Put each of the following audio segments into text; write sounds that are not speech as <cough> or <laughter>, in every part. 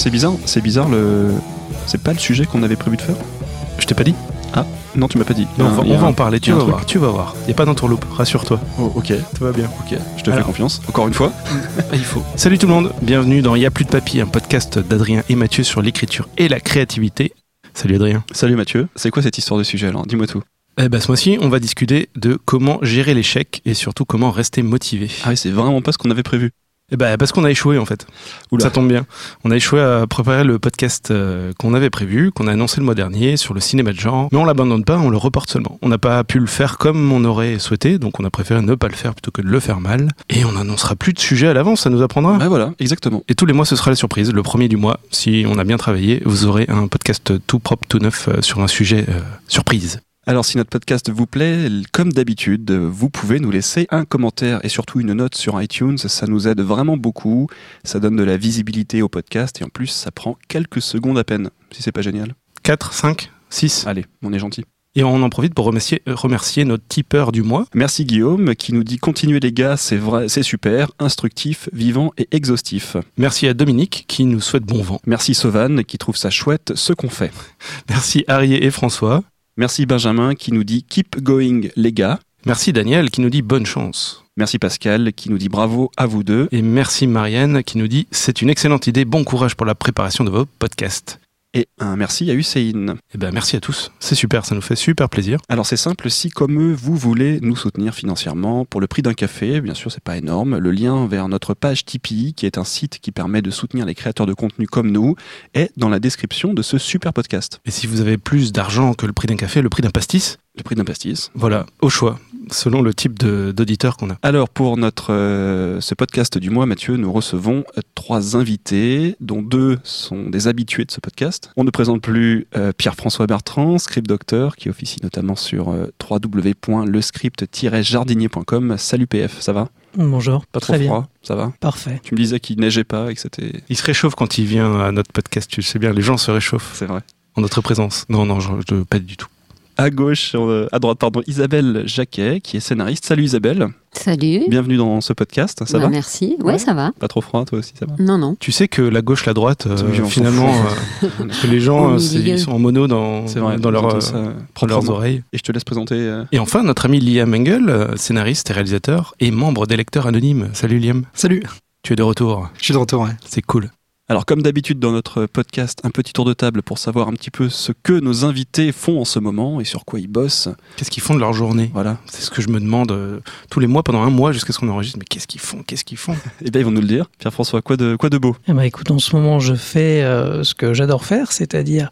c'est bizarre, c'est bizarre le. C'est pas le sujet qu'on avait prévu de faire Je t'ai pas dit Ah, non, tu m'as pas dit. Non, Il on va, un- en parler, il tu vas voir, tu vas voir. Y a pas d'entourloupe, rassure-toi. Oh, ok, Tout va bien. ok, je te fais confiance. Encore une fois. <laughs> il faut. Salut tout le monde, bienvenue dans Y'a plus de papier, un podcast d'Adrien et Mathieu sur l'écriture et la créativité. Salut Adrien. Salut Mathieu. C'est quoi cette histoire de sujet alors? Dis-moi tout. Eh ben, ce mois-ci, on va discuter de comment gérer l'échec et surtout comment rester motivé. Ah oui, c'est vraiment pas ce qu'on avait prévu. Eh ben, parce qu'on a échoué en fait. Oula. Ça tombe bien. On a échoué à préparer le podcast euh, qu'on avait prévu, qu'on a annoncé le mois dernier sur le cinéma de genre. Mais on l'abandonne pas, on le reporte seulement. On n'a pas pu le faire comme on aurait souhaité, donc on a préféré ne pas le faire plutôt que de le faire mal. Et on n'annoncera plus de sujet à l'avance, ça nous apprendra. Bah voilà, exactement. Et tous les mois, ce sera la surprise. Le premier du mois, si on a bien travaillé, vous aurez un podcast tout propre, tout neuf euh, sur un sujet euh, surprise. Alors si notre podcast vous plaît, comme d'habitude, vous pouvez nous laisser un commentaire et surtout une note sur iTunes. Ça nous aide vraiment beaucoup. Ça donne de la visibilité au podcast et en plus, ça prend quelques secondes à peine. Si c'est pas génial. 4, 5, 6. Allez, on est gentil. Et on en profite pour remercier, euh, remercier notre tipeur du mois. Merci Guillaume qui nous dit continuez les gars, c'est vrai, c'est super, instructif, vivant et exhaustif. Merci à Dominique qui nous souhaite bon vent. Merci Sauvan qui trouve ça chouette ce qu'on fait. Merci Arié et François. Merci Benjamin qui nous dit keep going les gars. Merci Daniel qui nous dit bonne chance. Merci Pascal qui nous dit bravo à vous deux. Et merci Marianne qui nous dit c'est une excellente idée, bon courage pour la préparation de vos podcasts. Et un merci à Hussein. Et ben merci à tous, c'est super, ça nous fait super plaisir. Alors c'est simple, si comme eux vous voulez nous soutenir financièrement pour le prix d'un café, bien sûr c'est pas énorme, le lien vers notre page Tipeee, qui est un site qui permet de soutenir les créateurs de contenu comme nous, est dans la description de ce super podcast. Et si vous avez plus d'argent que le prix d'un café, le prix d'un pastis, Le prix d'un pastis. voilà, au choix, selon le type d'auditeur qu'on a. Alors pour notre euh, ce podcast du mois, Mathieu, nous recevons euh, trois invités, dont deux sont des habitués de ce podcast. On ne présente plus euh, Pierre-François Bertrand, script docteur, qui officie notamment sur euh, www.lescript-jardinier.com. Salut PF, ça va? Bonjour. Pas trop Très bien. froid, ça va? Parfait. Tu me disais qu'il neigeait pas et que c'était... Il se réchauffe quand il vient à notre podcast, tu le sais bien, les gens se réchauffent C'est vrai. en notre présence. Non, non, je, je- pas du tout. À gauche, euh, à droite, pardon, Isabelle Jacquet, qui est scénariste. Salut Isabelle, Salut. bienvenue dans ce podcast, ça Bah, va Merci. Ouais, Ouais. ça va. Pas trop froid, toi aussi, ça va Non, non. Tu sais que la gauche, la droite, euh, finalement, euh, <laughs> que les gens, euh, ils sont en mono dans, vrai, dans, leur, j'entends euh, ça dans leurs oreilles. Et je te laisse présenter... euh, Et enfin, notre ami Liam Engel, scénariste et réalisateur, et membre des lecteurs anonymes. Salut Liam, Salut, tu es de retour. je suis de retour. ouais. C'est cool. Alors comme d'habitude dans notre podcast, un petit tour de table pour savoir un petit peu ce que nos invités font en ce moment et sur quoi ils bossent. Qu'est-ce qu'ils font de leur journée? Voilà. C'est ce que je me demande euh, tous les mois pendant un mois jusqu'à ce qu'on enregistre. Mais qu'est-ce qu'ils font? Qu'est-ce qu'ils font? <laughs> Et bien ils vont nous le dire. Pierre-François, quoi de, quoi de beau? Eh ben, écoute, en ce moment, je fais euh, ce que j'adore faire, c'est-à-dire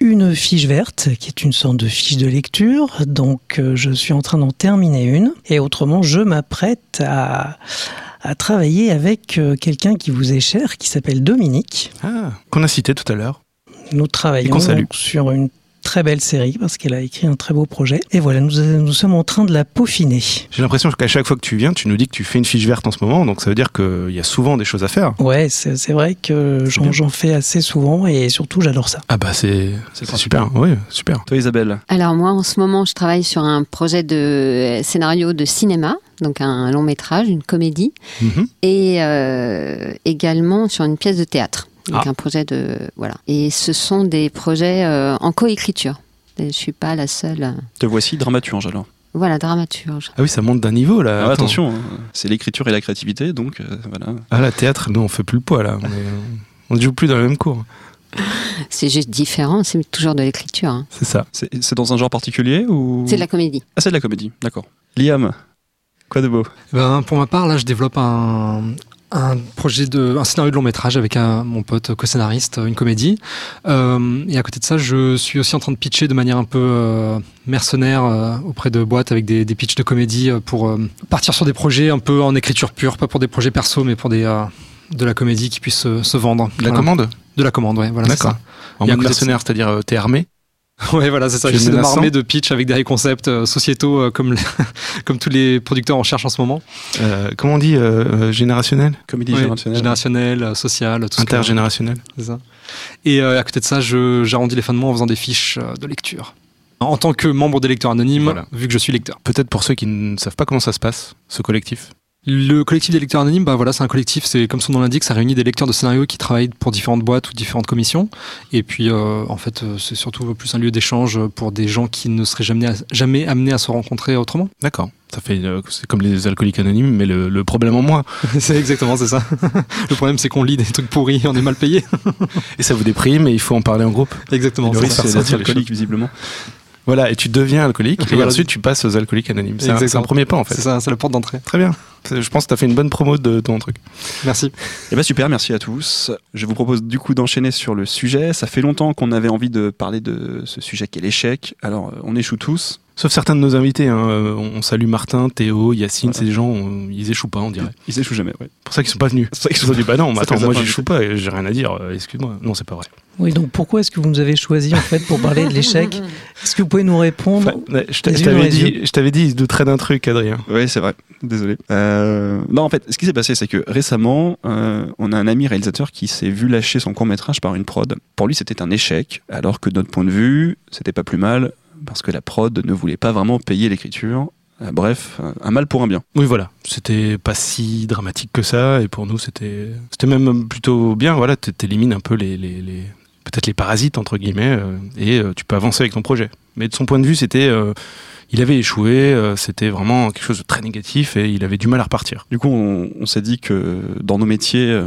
une fiche verte, qui est une sorte de fiche de lecture. Donc, euh, je suis en train d'en terminer une. Et autrement, je m'apprête à, à travailler avec euh, quelqu'un qui vous est cher, qui s'appelle Dominique. Ah, qu'on a cité tout à l'heure. Nous travaillons donc sur une très belle série parce qu'elle a écrit un très beau projet. Et voilà, nous, nous sommes en train de la peaufiner. J'ai l'impression qu'à chaque fois que tu viens, tu nous dis que tu fais une fiche verte en ce moment, donc ça veut dire qu'il y a souvent des choses à faire. Ouais, c'est c'est vrai que j'en fais assez souvent et surtout j'adore ça. Ah bah c'est C'est c'est super, oui, super. Toi Isabelle Alors moi, en ce moment, je travaille sur un projet de scénario de cinéma, donc un long métrage, une comédie, Mhm. et euh, également sur une pièce de théâtre. Donc Ah. un projet de voilà. Et ce sont des projets euh, en coécriture. Je suis pas la seule. euh, Te voici dramaturge alors. Voilà, dramaturge. Ah oui, ça monte d'un niveau là. Attends. attention, hein, c'est l'écriture et la créativité, donc euh, voilà. Ah la théâtre, nous on fait plus le poids là. On, ne joue plus dans le même cours. C'est juste différent. C'est toujours de l'écriture. hein. C'est ça. C'est c'est dans un genre particulier ou? C'est de la comédie. Ah c'est de la comédie, d'accord. Liam, quoi de beau? Ben, pour ma part, là, je développe un, un projet de, un scénario de long métrage avec un- mon pote co-scénariste, une comédie. Euh, et à côté de ça, je suis aussi en train de pitcher de manière un peu euh, mercenaire euh, auprès de boîtes avec des, des pitchs de comédie euh, pour euh, partir sur des projets un peu en écriture pure, pas pour des projets perso, mais pour des euh, de la comédie qui puisse se, se vendre. De la Voilà. commande? De la commande, ouais. Voilà, D'accord. En mode mercenaire, c'est-à-dire euh, t'es armé? <laughs> Ouais, voilà, c'est ça. J'essaie de m'armer de pitch avec des concepts euh, sociétaux euh, comme, <laughs> comme tous les producteurs en cherchent en ce moment. euh, Comment on dit euh, Générationnel? Comédie Ouais, générationnelle. générationnel, euh, social, tout Intergénérationnel c'est ça. Et euh, à côté de ça, j'arrondis les fins de mois en faisant des fiches euh, de lecture. En tant que membre des lecteurs anonymes, Voilà. vu que je suis lecteur. Peut-être pour ceux qui ne savent pas comment ça se passe, ce collectif. Le collectif des lecteurs anonymes, bah voilà, c'est un collectif, c'est comme son nom l'indique, ça réunit des lecteurs de scénarios qui travaillent pour différentes boîtes ou différentes commissions. Et puis, euh, en fait, euh, c'est surtout plus un lieu d'échange pour des gens qui ne seraient jamais, jamais amenés à se rencontrer autrement. D'accord. Ça fait, euh, c'est comme les alcooliques anonymes, mais le, le problème en moins. <laughs> c'est exactement, c'est ça. <laughs> le problème, c'est qu'on lit des trucs pourris, on est mal payé. et ça vous déprime et il faut en parler en groupe. Exactement. Le c'est risque, ça. c'est d'être alcoolique, visiblement. Voilà, et tu deviens alcoolique, et Voilà. ensuite tu passes aux alcooliques anonymes. C'est un, premier pas en fait. C'est ça, c'est la porte d'entrée. Très bien. Je pense que tu as fait une bonne promo de ton truc. Merci. Eh ben super, merci à tous. Je vous propose du coup d'enchaîner sur le sujet. Ça fait longtemps qu'on avait envie de parler de ce sujet qui est l'échec. Alors, euh, on échoue tous. Sauf certains de nos invités. hein. Euh, On salue Martin, Théo, Yacine, Voilà. des gens, on- ils échouent pas, on dirait. Ils échouent jamais, ouais. C'est pour ça qu'ils sont pas venus. C'est vrai qu'ils Ils ont dit bah non, mais Ça attends, moi ça, j'échoue pas, et j'ai rien à dire. euh, Excuse-moi. Non, c'est pas vrai. Oui, donc pourquoi est-ce que vous nous avez choisi en fait pour parler de l'échec <laughs> Est-ce que vous pouvez nous répondre Enfin, je t'avais dit, je t'avais dit, ils se douteraient d'un truc, Adrien. Oui, c'est vrai. Désolé. Euh, non, en fait, ce qui s'est passé, c'est que récemment, euh, on a un ami réalisateur qui s'est vu lâcher son court métrage par une prod. Pour lui, c'était un échec, alors que de notre point de vue, c'était pas plus mal, parce que la prod ne voulait pas vraiment payer l'écriture. Euh, bref, un mal pour un bien. Oui, voilà. C'était pas si dramatique que ça, et pour nous, c'était, c'était même plutôt bien. Voilà, t'élimines un peu les, les, les- peut-être les parasites entre guillemets, euh, et euh, tu peux avancer avec ton projet. Mais de son point de vue, c'était, euh, il avait échoué, euh, c'était vraiment quelque chose de très négatif, et il avait du mal à repartir. Du coup, on, on s'est dit que dans nos métiers, euh,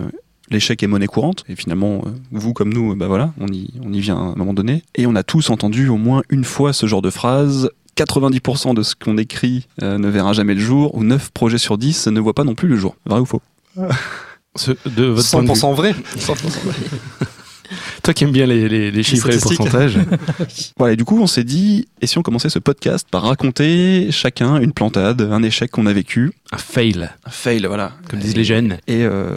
l'échec est monnaie courante. Et finalement, euh, vous comme nous, bah voilà, on y, on y vient à un moment donné. Et on a tous entendu au moins une fois ce genre de phrase. 90% de ce qu'on écrit euh, ne verra jamais le jour, ou 9 projets sur 10 ne voient pas non plus le jour. Vrai ou faux? Ce- de votre point de vue. 100% vrai. <laughs> Toi qui aimes bien les, les, les chiffres et les pourcentages. <laughs> Voilà, et du coup, on s'est dit, et si on commençait ce podcast par raconter chacun une plantade, un échec qu'on a vécu? Un fail, Un fail, voilà. comme disent les jeunes. Et euh,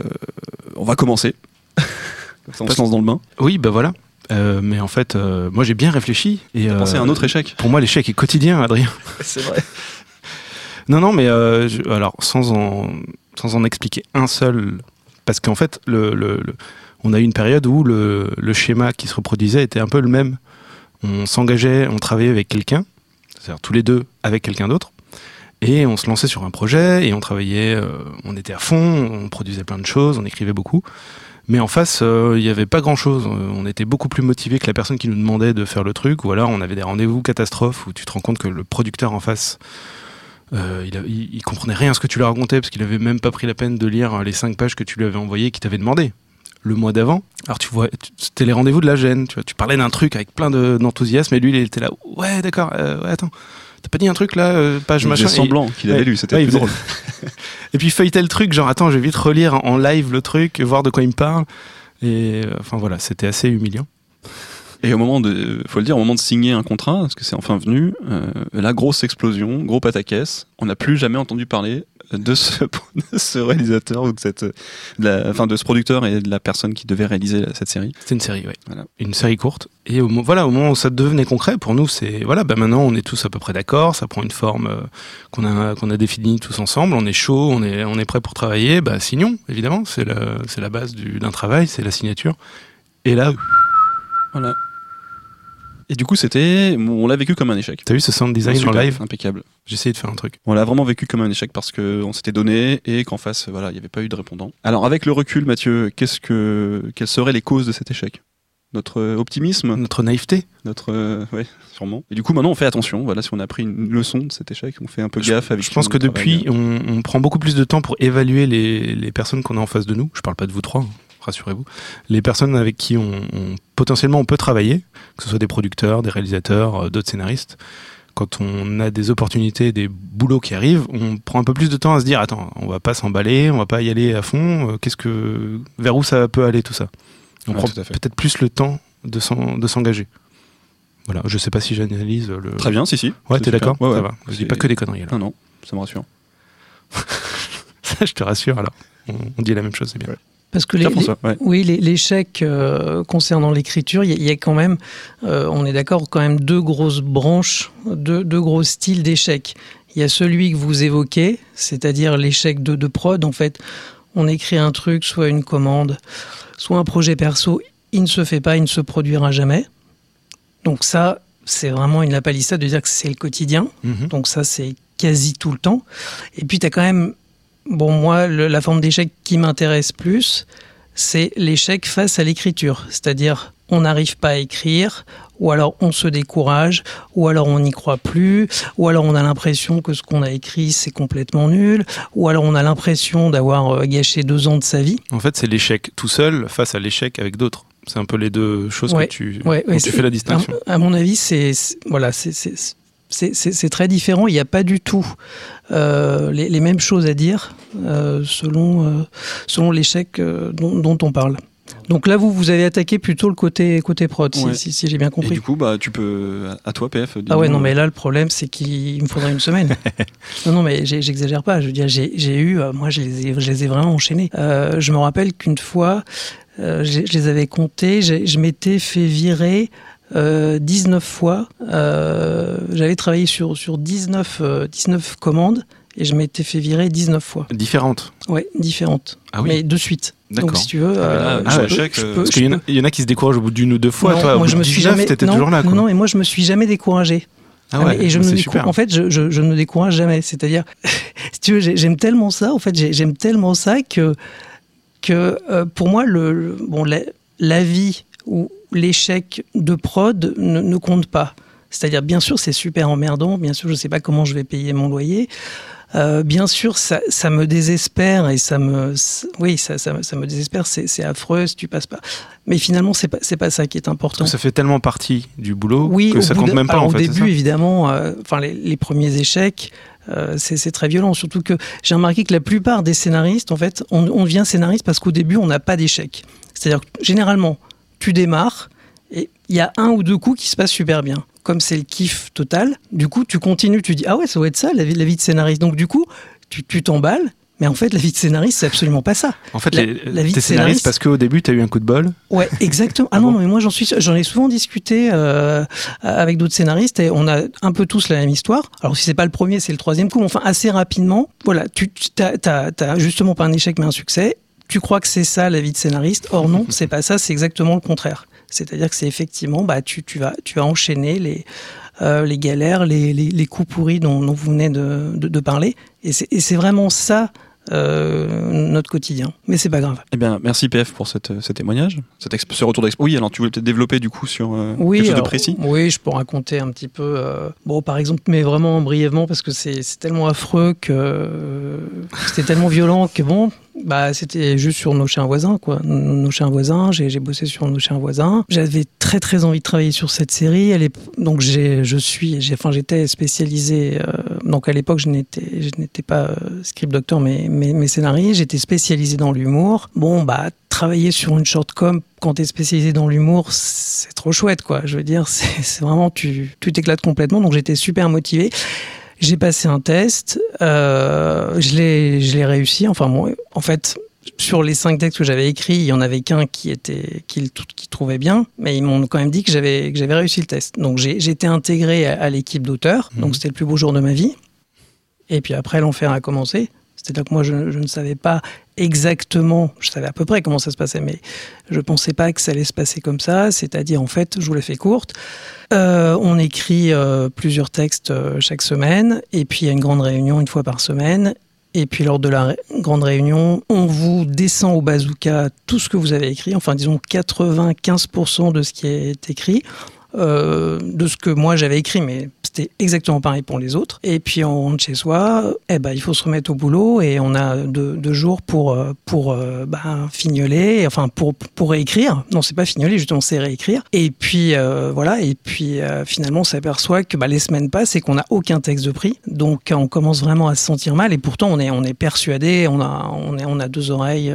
on va commencer. Comme <laughs> ça, on se lance dans le bain. Oui, bah voilà. Euh, mais en fait, euh, moi j'ai bien réfléchi. Et euh, Pensez à un autre échec? Pour moi, l'échec est quotidien, Adrien. <laughs> C'est vrai. Non, non, mais euh, je- alors sans en, sans en expliquer un seul, parce qu'en fait, le, le- le- on a eu une période où le, schéma qui se reproduisait était un peu le même. On s'engageait, on travaillait avec quelqu'un, c'est-à-dire tous les deux avec quelqu'un d'autre, et on se lançait sur un projet et on travaillait, euh, on était à fond, on produisait plein de choses, on écrivait beaucoup. Mais en face, euh, il n'y avait pas grand-chose. Euh, On était beaucoup plus motivé que la personne qui nous demandait de faire le truc. Ou alors, on avait des rendez-vous catastrophes où tu te rends compte que le producteur en face il, a- comprenait rien à ce que tu lui racontais parce qu'il avait même pas pris la peine de lire les cinq pages que tu lui avais envoyées et qu'il t'avait demandé le mois d'avant. Alors tu vois, c'était les rendez-vous de la gêne. Tu vois, tu parlais d'un truc avec plein de- d'enthousiasme et lui il était là. Ouais, d'accord. euh, ouais, attends, t'as pas dit un truc là, euh, page Je machin. faisait semblant qu'il avait Ouais. lu, c'était Ouais, il plus faisait- drôle. <laughs> et puis il feuilletait le truc, genre attends, je vais vite relire en live le truc, voir de quoi il me parle. Et euh, enfin voilà, c'était assez humiliant. Et au moment de, faut le dire, au moment de signer un contrat, parce que c'est enfin venu, euh, la grosse explosion, gros pataquès, on n'a plus jamais entendu parler de ce, <laughs> de ce réalisateur ou de cette, de la, enfin de ce producteur et de la personne qui devait réaliser cette série. C'était une série. Voilà. Une série courte. Et au, voilà, au moment où ça devenait concret, pour nous, c'est voilà, bah maintenant on est tous à peu près d'accord, ça prend une forme euh, qu'on a qu'on a définie tous ensemble, on est chaud, on est on est prêt pour travailler, bah signons évidemment, c'est la c'est la base du- d'un travail, c'est la signature. Et là, Voilà. Et du coup, c'était, on l'a vécu comme un échec. t'as vu ce sound design en live impeccable. J'ai essayé de faire un truc. On l'a vraiment vécu comme un échec parce qu'on s'était donné et qu'en face, voilà, il n'y avait pas eu de répondant. Alors, avec le recul, Mathieu, qu'est-ce que, quelles seraient les causes de cet échec? Notre euh, optimisme? Notre naïveté? Notre, euh, ouais, sûrement. Et du coup, maintenant, on fait attention. Voilà, si on a pris une leçon de cet échec, on fait un peu gaffe avec. Je pense que on depuis, on, on prend beaucoup plus de temps pour évaluer les, les personnes qu'on a en face de nous. Je parle pas de vous trois, hein, rassurez-vous. Les personnes avec qui on, on- potentiellement on peut travailler, que ce soit des producteurs, des réalisateurs, euh, d'autres scénaristes. Quand on a des opportunités, des boulots qui arrivent, on prend un peu plus de temps à se dire attends, on va pas s'emballer, on va pas y aller à fond. euh, Qu'est-ce que, vers où ça peut aller tout ça On Ouais, prend peut-être plus le temps de s'en- de s'engager. Voilà, je sais pas si j'analyse le. Très bien, si, si. Ouais, t'es d'accord Ouais, Ça ouais. va. Je dis pas que des conneries alors. Non, non, ça me rassure. <laughs> Ça, je te rassure alors. On, on dit la même chose, c'est bien. Parce que les, Pierre-François, ouais. Oui, les- l'échec euh, concernant l'écriture, il y, a- il y a quand même, euh, on est d'accord, quand même deux grosses branches, deux, deux gros styles d'échec. Il y a celui que vous évoquez, c'est-à-dire l'échec de, de prod. En fait, on écrit un truc, soit une commande, soit un projet perso, il ne se fait pas, il ne se produira jamais. Donc ça, c'est vraiment une lapalissade de dire que c'est le quotidien. Mhm. Donc ça, c'est quasi tout le temps. Et puis, tu as quand même bon, moi, le- la forme d'échec qui m'intéresse plus, c'est l'échec face à l'écriture. C'est-à-dire, on n'arrive pas à écrire, ou alors on se décourage, ou alors on n'y croit plus, ou alors on a l'impression que ce qu'on a écrit, c'est complètement nul, ou alors on a l'impression d'avoir euh, gâché deux ans de sa vie. En fait, c'est l'échec tout seul face à l'échec avec d'autres. C'est un peu les deux choses Ouais, que tu, ouais, ouais, tu fais la distinction. À, à mon avis, c'est- voilà, c'est c'est- très différent. Il n'y a pas du tout euh, les, les mêmes choses à dire euh, selon euh, selon l'échec dont, dont on parle. Donc là, vous vous avez attaqué plutôt le côté côté prod, si- Ouais. si, si j'ai bien Et compris. du coup, bah, tu peux, à toi, PF. Ah ouais, non, mais là, le problème, c'est qu'il me faudrait une semaine. <laughs> non, non, mais j'exagère pas. Je veux dire, j'ai eu, moi, je les ai, je les ai vraiment enchaînés. Je me rappelle qu'une fois, je les avais comptés, je m'étais fait virer euh, 19 fois. Euh, J'avais travaillé sur, sur 19, euh, 19 commandes et je m'étais fait virer 19 fois. Différentes. Ouais, différentes. Ah oui. Mais de suite. Donc, D'accord. si tu veux, Ah, euh, ah je peux- je euh, Parce qu'il y, y en a qui se découragent au bout d'une ou deux fois. non, Toi, au moi, je me suis 19, jamais. t'étais non, toujours là. non, quoi. non, et moi, je me suis jamais découragé. Ah Ah, ouais, mais- et je me. En fait, je, je- je ne décourage jamais. C'est-à-dire, <laughs> si tu veux, j'ai- j'aime tellement ça. En fait, j'ai- j'aime tellement ça que que euh, pour moi, le, le- bon, la, la vie ou l'échec de prod ne, ne compte pas. C'est-à-dire, bien sûr, c'est super emmerdant. Bien sûr, je ne sais pas comment je vais payer mon loyer. Euh, bien sûr, ça, ça me désespère et ça me, oui, ça, ça, ça me désespère. C'est affreux si tu passes pas. Mais finalement, c'est pas, c'est pas ça qui est important. Ça fait tellement partie du boulot Oui, que ça compte de- même pas alors, en fait. Au c'est début, évidemment, euh, enfin les, les premiers échecs, euh, c'est c'est très violent. Surtout que j'ai remarqué que la plupart des scénaristes, en fait, on, on devient scénariste parce qu'au début, on n'a pas d'échec. C'est-à-dire que généralement, tu démarres et il y a un ou deux coups qui se passent super bien. Comme c'est le kiff total, du coup, tu continues, tu dis ah ouais, ça doit être ça la vie, la vie de scénariste. Donc du coup, tu t'emballes. Mais en fait, la vie de scénariste, c'est absolument pas ça. En fait, la- les- la vie t'es de scénariste parce qu'au début, t'as eu un coup de bol. Ouais, <laughs> exactement. Ah, Ah non, bon mais moi j'en suis, j'en ai souvent discuté euh, avec d'autres scénaristes et on a un peu tous la même histoire. Alors si c'est pas le premier, c'est le troisième coup. Mais enfin, assez rapidement, voilà, tu t'as justement pas un échec mais un succès. Tu crois que c'est ça la vie de scénariste? Or non, c'est pas ça. C'est exactement le contraire. C'est-à-dire que c'est effectivement, bah, tu, tu vas, tu vas enchaîner les euh, les galères, les, les, les coups pourris dont, dont vous venez de, de, de parler. Et c'est, et c'est vraiment ça. euh, notre quotidien, mais c'est pas grave. Eh bien, merci PF pour cette, ce témoignage, cet ce retour d'expérience. Oui, alors tu voulais peut-être développer du coup sur euh, Oui, quelque chose de précis? Oui, je peux raconter un petit peu. euh, bon, par exemple, mais vraiment brièvement, parce que c'est c'est tellement affreux que euh, c'était tellement violent que bon, bah c'était juste sur nos chiens voisins, quoi. Nos chiens voisins. J'ai bossé sur nos chiens voisins. J'avais très très envie de travailler sur cette série. Elle est donc j'ai je suis j'ai enfin j'étais spécialisé. euh, donc à l'époque je n'étais je n'étais pas euh, script doctor mais mais, mais scénariste. J'étais spécialisé dans l'humour. Bon bah travailler sur une short com quand tu es spécialisé dans l'humour, c'est trop chouette, quoi. Je veux dire, <laughs> c'est vraiment, tu tu t'éclates complètement. Donc j'étais super motivé. J'ai passé un test, euh, je l'ai réussi. Enfin, bon, en fait, sur les cinq textes que j'avais écrits, il y en avait qu'un qui était qui, qui trouvait bien, mais ils m'ont quand même dit que j'avais que j'avais réussi le test. Donc j'ai été intégré à, à l'équipe d'auteurs. Mhm. Donc c'était le plus beau jour de ma vie. Et puis après, l'enfer a commencé. C'est-à-dire que moi, je, je ne savais pas exactement, je savais à peu près comment ça se passait, mais je pensais pas que ça allait se passer comme ça. C'est-à-dire, en fait, je vous la fais courte. Euh, on écrit euh, plusieurs textes euh, chaque semaine, et puis il y a une grande réunion une fois par semaine. Et puis lors de la grande réunion, on vous descend au bazooka tout ce que vous avez écrit, enfin disons 95% de ce qui est écrit, de ce que moi j'avais écrit, mais c'était exactement pareil pour les autres. Et puis on rentre chez soi, eh ben, il faut se remettre au boulot et on a deux, jours pour, euh, pour euh, ben, fignoler, enfin pour, pour réécrire. Non, c'est pas fignoler, justement, c'est réécrire. Et puis euh, voilà, et puis finalement on s'aperçoit que bah, les semaines passent et qu'on n'a aucun texte de prix. Donc on commence vraiment à se sentir mal et pourtant on est, on est persuadé, on a, on, est, on a deux oreilles.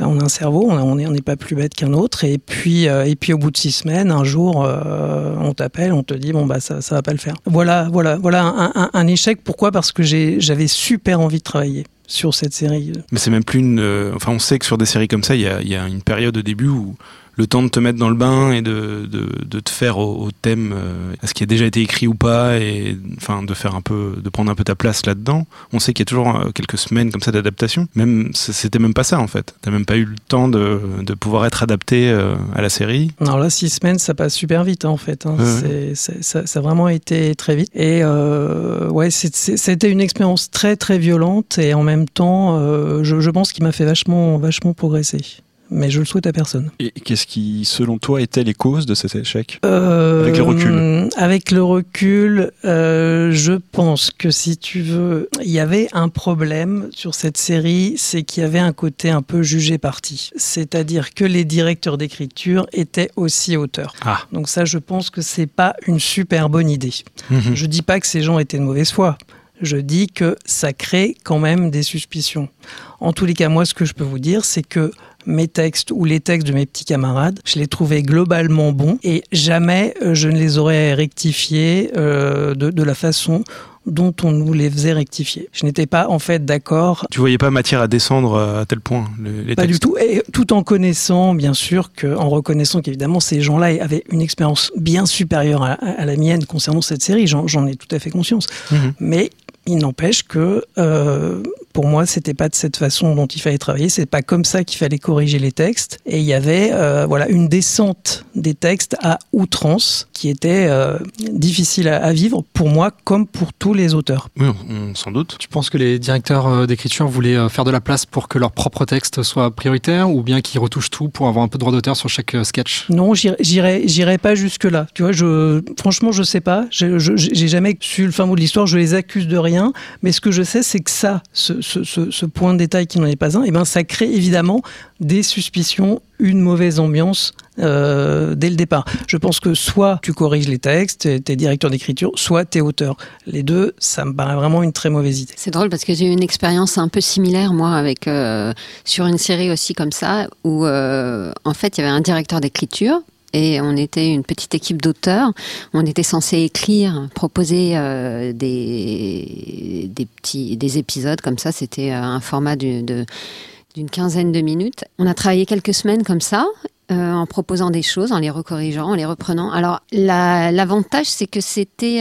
On a un cerveau, on n'est pas plus bête qu'un autre. Et puis, euh, et puis au bout de six semaines, un jour, euh, on t'appelle, on te dit bon bah ça, ça va pas le faire. Voilà, voilà, voilà un, un- échec. Pourquoi? Parce que j'avais super envie de travailler sur cette série. Mais c'est même plus une. euh, enfin, on sait que sur des séries comme ça, il y y a une période au début où le temps de te mettre dans le bain et de, de, de te faire au, au thème, euh, à ce qui a déjà été écrit ou pas, et enfin de faire un peu, de prendre un peu ta place là-dedans. On sait qu'il y a toujours euh, quelques semaines comme ça d'adaptation. Même c'était même pas ça en fait. T'as même pas eu le temps de, de pouvoir être adapté euh, à la série. Alors là, six semaines, ça passe super vite hein, en fait. hein. Ouais, C'est- c'est- ça, ça a vraiment été très vite. Et euh, ouais, c'est- c'est- c'était une expérience très très violente et en même temps, euh, je, je pense qu'il m'a fait vachement vachement progresser. Mais je le souhaite à personne. Et qu'est-ce qui, selon toi, étaient les causes de cet échec? Euh, Avec le recul. Avec le recul, euh, je pense que si tu veux, il y avait un problème sur cette série, c'est qu'il y avait un côté un peu jugé parti. C'est-à-dire que les directeurs d'écriture étaient aussi auteurs. Ah. Donc ça, je pense que c'est pas une super bonne idée. Mhm. Je dis pas que ces gens étaient de mauvaise foi. Je dis que ça crée quand même des suspicions. En tous les cas, moi, ce que je peux vous dire, c'est que mes textes ou les textes de mes petits camarades, je les trouvais globalement bons et jamais euh, je ne les aurais rectifiés euh, de, de la façon dont on nous les faisait rectifier. Je n'étais pas en fait d'accord Tu voyais pas matière à descendre euh, à tel point le- les pas textes. du tout. Et tout en connaissant, bien sûr, que, en reconnaissant qu'évidemment ces gens-là avaient une expérience bien supérieure à, à la mienne concernant cette série. J'en ai tout à fait conscience. Mhm. Mais il n'empêche que euh, pour moi, c'était pas de cette façon dont il fallait travailler. C'est pas comme ça qu'il fallait corriger les textes. Et il y avait euh, voilà une descente des textes à outrance qui était euh, difficile à, à vivre pour moi comme pour tous les auteurs. Oui, on- sans doute. Tu penses que les directeurs euh, d'écriture voulaient faire de la place pour que leur propre texte soit prioritaire ou bien qu'ils retouchent tout pour avoir un peu de droit d'auteur sur chaque sketch? Non, j'irai- j'irai pas jusque là. Tu vois, je franchement, je sais pas. J'ai jamais su le fin mot de l'histoire. Je les accuse de rien. Mais ce que je sais, c'est que ça, ce, ce- point de détail qui n'en est pas un, et ben, ça crée évidemment des suspicions, une mauvaise ambiance euh, dès le départ. Je pense que soit tu corriges les textes, t'es t'es directeur d'écriture, soit t'es auteur. Les deux, ça me paraît vraiment une très mauvaise idée. C'est drôle parce que j'ai eu une expérience un peu similaire moi avec euh, sur une série aussi comme ça où euh, en fait il y avait un directeur d'écriture et on était une petite équipe d'auteurs. On était censé écrire, proposer euh, des des petits des épisodes comme ça. C'était euh, un format d'une quinzaine de minutes. On a travaillé quelques semaines comme ça, euh, en proposant des choses, en les recorrigeant, en les reprenant. Alors la- l'avantage, c'est que c'était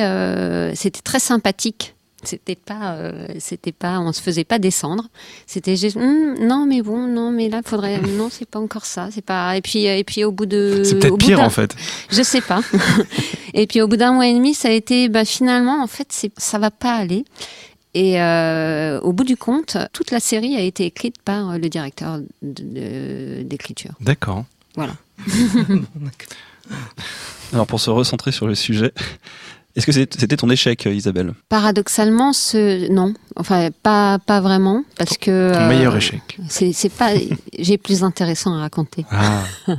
c'était très sympathique. C'était pas, euh, c'était pas, on se faisait pas descendre. C'était juste, Hum, non mais bon, non mais là faudrait, <laughs> non c'est pas encore ça, c'est pas. Et puis et puis au bout de, C'est peut-être pire en fait. je sais pas. <laughs> et puis au bout d'un mois et demi, ça a été, bah, finalement, en fait, c'est, ça va pas aller. Et euh, au bout du compte, toute la série a été écrite par euh, le directeur d'écriture. <laughs> D'accord. Alors, pour se recentrer sur le sujet, est-ce que c'était ton échec, euh, Isabelle? Paradoxalement, ce non, enfin pas pas vraiment, parce que Ton euh, meilleur échec. C'est, c'est pas, <laughs> j'ai plus intéressant à raconter. Ah. <laughs>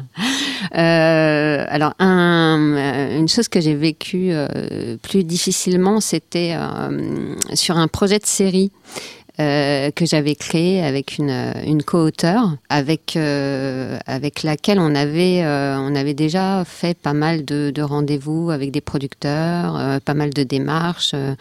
Euh, alors, un, une chose que j'ai vécue euh, plus difficilement, c'était euh, sur un projet de série. Euh, que j'avais créé avec une, une co-auteure avec euh, avec laquelle on avait euh, on avait déjà fait pas mal de, de rendez-vous avec des producteurs euh, pas mal de démarches euh,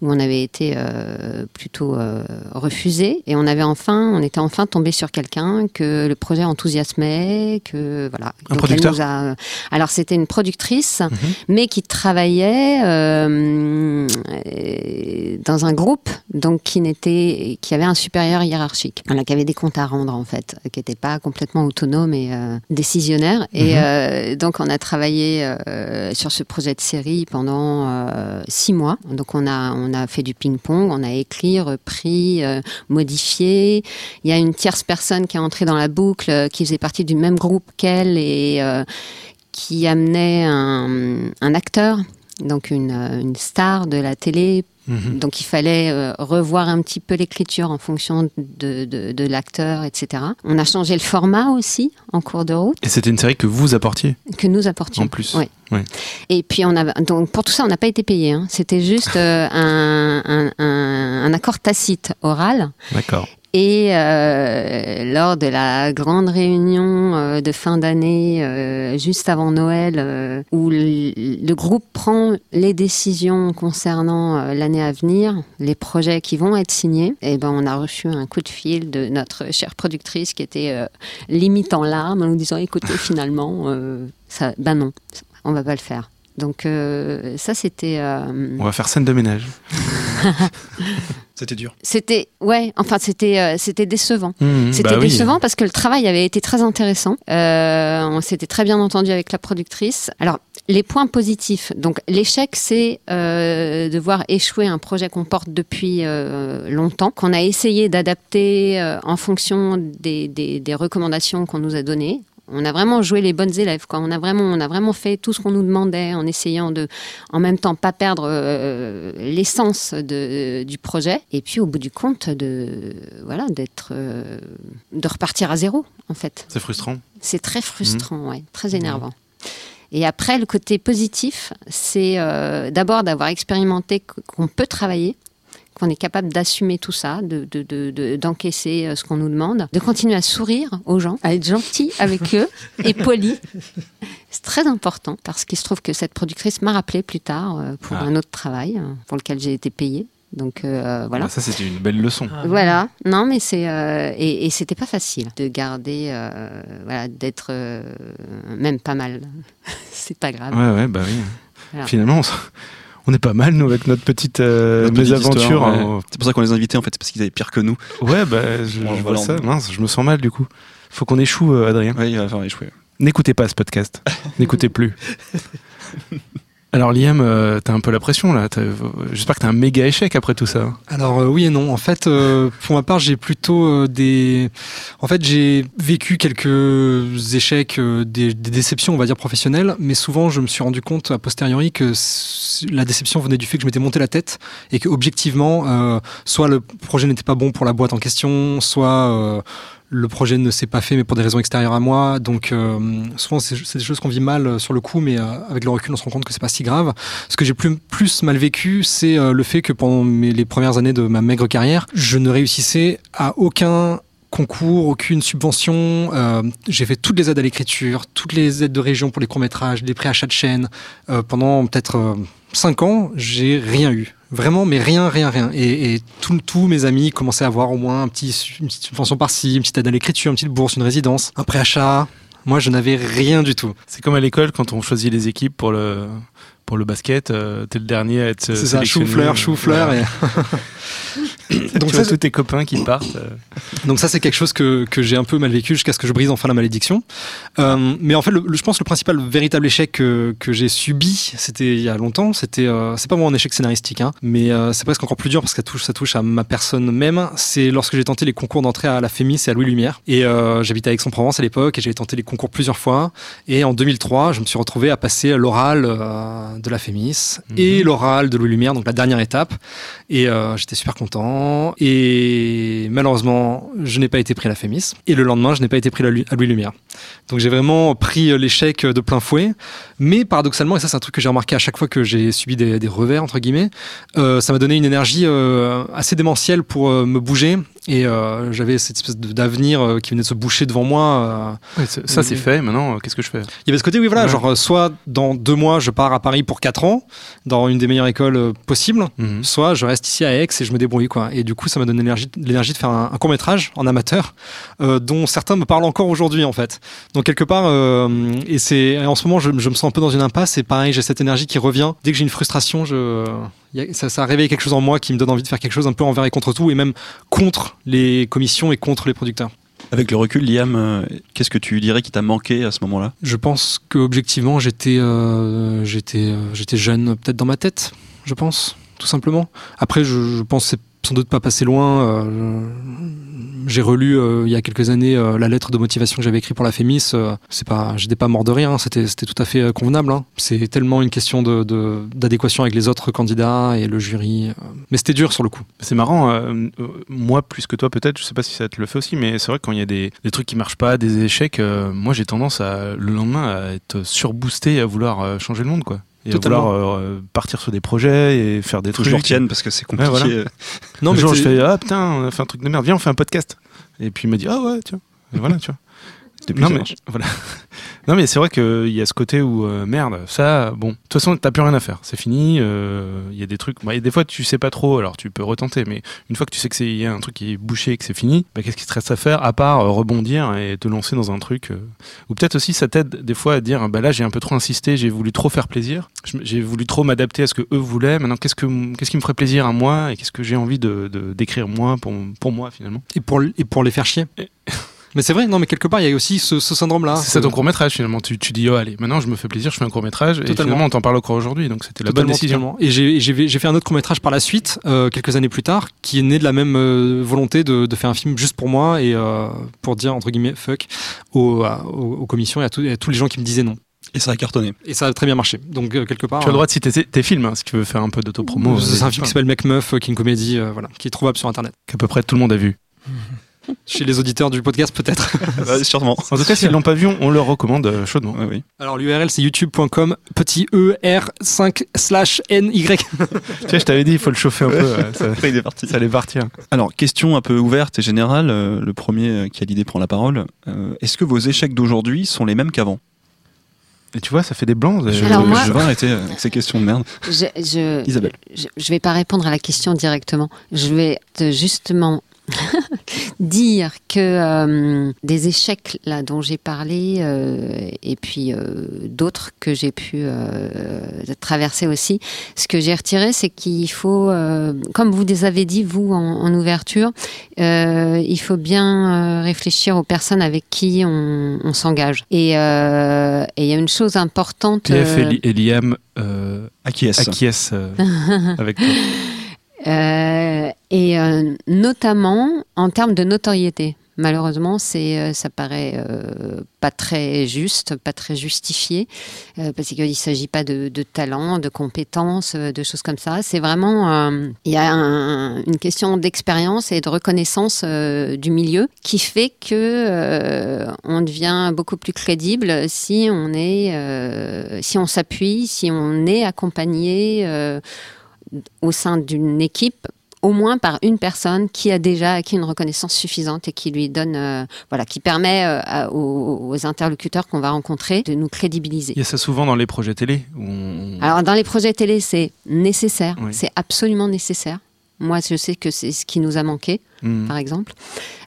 où on avait été euh, plutôt euh, refusé et on avait enfin on était enfin tombé sur quelqu'un que le projet enthousiasmait que voilà Un Donc, elle producteur nous a- alors c'était une productrice Mhm. mais qui travaillait euh, euh, dans un groupe donc qui n'était qui avait un supérieur hiérarchique voilà, qui avait des comptes à rendre en fait qui n'était pas complètement autonome et euh, décisionnaire. Et Mhm. euh, donc on a travaillé euh, sur ce projet de série pendant euh, six mois. Donc on a on a fait du ping pong on a écrit repris modifié. Il y a une tierce personne qui est entrée dans la boucle qui faisait partie du même groupe qu'elle et qui amenait un, un acteur, donc une, euh, une star de la télé. Mhm. Donc il fallait euh, revoir un petit peu l'écriture en fonction de, de, de l'acteur, etc. On a changé le format aussi en cours de route Et c'était une série que vous apportiez que nous apportions. en plus. Ouais. Et puis on a donc pour tout ça on n'a pas été payé. hein. C'était juste euh, un, un, un, un accord tacite oral. D'accord. Et euh, lors de la grande réunion euh, de fin d'année, euh, juste avant Noël, euh, où le, groupe prend les décisions concernant euh, l'année à venir, les projets qui vont être signés, et ben on a reçu un coup de fil de notre chère productrice qui était limite en larmes, en nous disant "Écoutez, finalement, ça, ben non, on va pas le faire." Donc euh, ça c'était euh, On va faire scène de ménage. <laughs> C'était dur. c'était ouais enfin c'était euh, c'était décevant Mmh, C'était bah oui. décevant parce que le travail avait été très intéressant. Euh, on s'était très bien entendu avec la productrice. Alors, les points positifs. Donc, l'échec, c'est euh, de voir échouer un projet qu'on porte depuis euh, longtemps, qu'on a essayé d'adapter euh, en fonction des, des- des recommandations qu'on nous a données. On a vraiment joué les bonnes élèves. Quoi. On, a vraiment, on a vraiment fait tout ce qu'on nous demandait en essayant de, en même temps, pas perdre euh, l'essence de- du projet. Et puis, au bout du compte, de, voilà, d'être, euh, de repartir à zéro, en fait. C'est frustrant. C'est très frustrant, ouais, très énervant. Et après, le côté positif, c'est euh, d'abord d'avoir expérimenté qu- qu'on peut travailler, qu'on est capable d'assumer tout ça, de, de- de- de- d'encaisser euh, ce qu'on nous demande, de continuer à sourire aux gens, à être gentil avec eux <laughs> et poli. C'est très important parce qu'il se trouve que cette productrice m'a rappelé plus tard euh, pour Ah. un autre travail euh, pour lequel j'ai été payée. Donc euh, voilà. Bah, ça, c'était une belle leçon. Voilà, non, mais c'est euh, et, et c'était pas facile de garder, euh, voilà, d'être euh, même pas mal. <laughs> c'est pas grave. Ouais, ouais, bah oui. Voilà. Finalement, on on est pas mal, nous, avec notre petite, euh, Notre petite mésaventure. ouais. hein. C'est pour ça qu'on les a invités en fait, c'est parce qu'ils avaient pire que nous. Ouais, bah, je, Bon, je vois ça. Mince, je me sens mal, du coup. Faut qu'on échoue, euh, Adrien. Ouais, il va faire échouer. N'écoutez pas ce podcast. <laughs> N'écoutez plus. <laughs> Alors, Liam, euh, t'as un peu la pression, là. J'espère que t'as un méga échec après tout ça. Alors euh, oui et non. En fait, euh, pour ma part, j'ai plutôt des. En fait, j'ai vécu quelques échecs, des, des déceptions, on va dire professionnelles, mais souvent, je me suis rendu compte a posteriori que la déception venait du fait que je m'étais monté la tête et que objectivement, soit le projet n'était pas bon pour la boîte en question, soit le projet ne s'est pas fait, mais pour des raisons extérieures à moi. Donc, euh, souvent, c'est des choses qu'on vit mal euh, sur le coup, mais euh, avec le recul, on se rend compte que c'est pas si grave. Ce que j'ai plus, mal vécu, c'est le fait que pendant les premières années de ma maigre carrière, je ne réussissais à aucun concours, aucune subvention. J'ai fait toutes les aides à l'écriture, toutes les aides de région pour les courts-métrages, des préachats de chaîne. Pendant peut-être euh, cinq ans, j'ai rien eu. Vraiment, mais rien, rien, rien. Et, et tous mes amis commençaient à avoir au moins un petit, une petite subvention par-ci, une petite aide à l'écriture, une petite bourse, une résidence, un préachat. Moi, je n'avais rien du tout. C'est comme à l'école, quand on choisit les équipes pour le, pour le basket, euh, t'es le dernier à être C'est ça, chou-fleur, chou-fleur. Voilà. et- <laughs> Donc ça, ça, c'est- tous tes copains qui partent. euh, Donc ça, c'est quelque chose que, que j'ai un peu mal vécu jusqu'à ce que je brise enfin la malédiction. Euh, mais en fait, le, le- je pense que le principal véritable échec que, que j'ai subi, c'était il y a longtemps. C'était, euh, c'est pas vraiment un échec scénaristique, hein, mais euh, c'est presque encore plus dur parce que ça touche, ça touche à ma personne même. C'est lorsque j'ai tenté les concours d'entrée à la Fémis et à Louis Lumière. Et euh, j'habitais à Aix-en-Provence à l'époque et j'avais tenté les concours plusieurs fois. Et en 2003, je me suis retrouvé à passer l'oral euh, de la Fémis et l'oral de Louis Lumière, donc la dernière étape. Et euh, j'étais super content. Et malheureusement, je n'ai pas été pris à la Fémis. Et le lendemain, je n'ai pas été pris à Louis Lumière. Donc j'ai vraiment pris euh, l'échec de plein fouet. Mais paradoxalement, et ça c'est un truc que j'ai remarqué à chaque fois que j'ai subi des, des revers, entre guillemets, euh, ça m'a donné une énergie euh, assez démentielle pour euh, me bouger. Et j'avais cette espèce d'avenir qui venait de se boucher devant moi. ouais, ça, c'est fait. Maintenant, qu'est-ce que je fais? Il y avait ce côté, oui, voilà, Ouais. genre, soit dans deux mois, je pars à Paris pour quatre ans, dans une des meilleures écoles possibles, Mhm. soit je reste ici à Aix et je me débrouille, quoi. Et du coup, ça m'a donné l'énergie, de faire un, un court-métrage en amateur, dont certains me parlent encore aujourd'hui, en fait. Donc, quelque part, et c'est, en ce moment, je, je me sens un peu dans une impasse, et pareil, j'ai cette énergie qui revient. Dès que j'ai une frustration, je, a- ça, ça réveille quelque chose en moi qui me donne envie de faire quelque chose un peu envers et contre tout, et même contre les commissions et contre les producteurs. Avec le recul, Liam, euh, qu'est-ce que tu dirais qui t'a manqué à ce moment-là? Je pense que objectivement j'étais euh, j'étais euh, j'étais jeune peut-être dans ma tête, je pense, tout simplement. Après je, je pense que c'est sans doute pas passé loin. euh, j'ai relu euh, il y a quelques années euh, la lettre de motivation que j'avais écrite pour la Fémis. c'est pas j'étais pas mort de rire, hein, c'était c'était tout à fait convenable. hein. C'est tellement une question de d'adéquation avec les autres candidats et le jury. Mais c'était dur sur le coup. C'est marrant, moi plus que toi peut-être, je sais pas si ça te le fait aussi, mais c'est vrai que quand il y a des, des trucs qui marchent pas, des échecs, moi j'ai tendance à le lendemain à être surboosté à vouloir changer le monde quoi. Et Totalement. vouloir euh, partir sur des projets et faire des Faut que trucs. je retienne parce que c'est compliqué. Ouais, voilà. Non, mais jour, je fais ah putain, on a fait un truc de merde, viens on fait un podcast. Et puis il m'a dit ah ouais tiens. Et voilà tu vois. Depuis, non mais marche. <laughs> voilà. non mais c'est vrai qu'il y a ce côté où euh, merde ça bon de toute façon t'as plus rien à faire c'est fini euh, il y a des trucs bah, et des fois tu sais pas trop alors tu peux retenter mais une fois que tu sais que c'est il y a un truc qui est bouché et que c'est fini bah, qu'est-ce qui te reste à faire à part euh, rebondir et te lancer dans un truc euh, ou peut-être aussi ça t'aide des fois à dire bah là j'ai un peu trop insisté j'ai voulu trop faire plaisir j'ai voulu trop m'adapter à ce que eux voulaient maintenant qu'est-ce que qu'est-ce qui me ferait plaisir à moi et qu'est-ce que j'ai envie de de- d'écrire moi pour pour moi finalement et pour et pour les faire chier? <laughs> Mais c'est vrai, non, mais quelque part, il y a aussi ce, ce syndrome-là. C'est ça ton court métrage finalement. Tu, tu dis oh allez maintenant je me fais plaisir, je fais un court métrage et Totalement. finalement on t'en parle encore aujourd'hui donc c'était la bonne Totalement, décision. totalement. Et j'ai- j'ai j'ai fait un autre court métrage par la suite, euh, quelques années plus tard, qui est né de la même euh, volonté de, de faire un film juste pour moi et euh, pour dire entre guillemets fuck aux, aux, aux commissions et à, et à tous les gens qui me disaient non. Et ça a cartonné. Et ça a très bien marché. Donc euh, quelque part. Tu as le droit de citer tes, tes films hein, si tu veux faire un peu d'autopromo. euh, c'est euh, un film qui s'appelle Mec Meuf, euh, qui est une comédie, euh, voilà, qui est trouvable sur internet. qu'à peu près tout le monde a vu. Chez les auditeurs du podcast peut-être. <laughs> Sûrement. En tout cas s'ils l'ont pas vu, on, leur recommande euh, chaudement. Ouais, oui. Alors l'URL c'est youtube.com petit e r 5 slash n y. <laughs> tu sais je t'avais dit il faut le chauffer un peu. ça, <laughs> Après, il est parti. ça allait partir. Alors, question un peu ouverte et générale. euh, le premier euh, qui a l'idée prend la parole. Euh, Est-ce que vos échecs d'aujourd'hui sont les mêmes qu'avant? Et tu vois ça fait des blancs. je, Alors moi- je vais arrêter avec ces questions de merde. Je, je, Isabelle. je, je vais pas répondre à la question directement. Je vais te justement <laughs> dire que euh, des échecs là dont j'ai parlé euh, et puis euh, d'autres que j'ai pu euh, traverser aussi, ce que j'ai retiré, c'est qu'il faut, euh, comme vous les avez dit vous en, en ouverture, euh, il faut bien euh, réfléchir aux personnes avec qui on, on s'engage. Et euh, il y a une chose importante. PF et, Li- et Liam euh, Acquiesce. acquiescent euh, <laughs> avec toi. Et euh, notamment en termes de notoriété. Malheureusement, c'est, euh, ça paraît euh, pas très juste, pas très justifié, euh, parce qu'il ne s'agit pas de, de talent, de compétences, de choses comme ça. C'est vraiment, il y a un- une question d'expérience et de reconnaissance du milieu qui fait que on devient beaucoup plus crédible si on est, si on s'appuie, si on est accompagné. au sein d'une équipe au moins par une personne qui a déjà acquis une reconnaissance suffisante et qui lui donne, euh, voilà, qui permet euh, aux, aux interlocuteurs qu'on va rencontrer de nous crédibiliser. Il y a ça souvent dans les projets télé où on- Alors dans les projets télé, c'est nécessaire, Oui. c'est absolument nécessaire. Moi, je sais que c'est ce qui nous a manqué, Hmm. par exemple.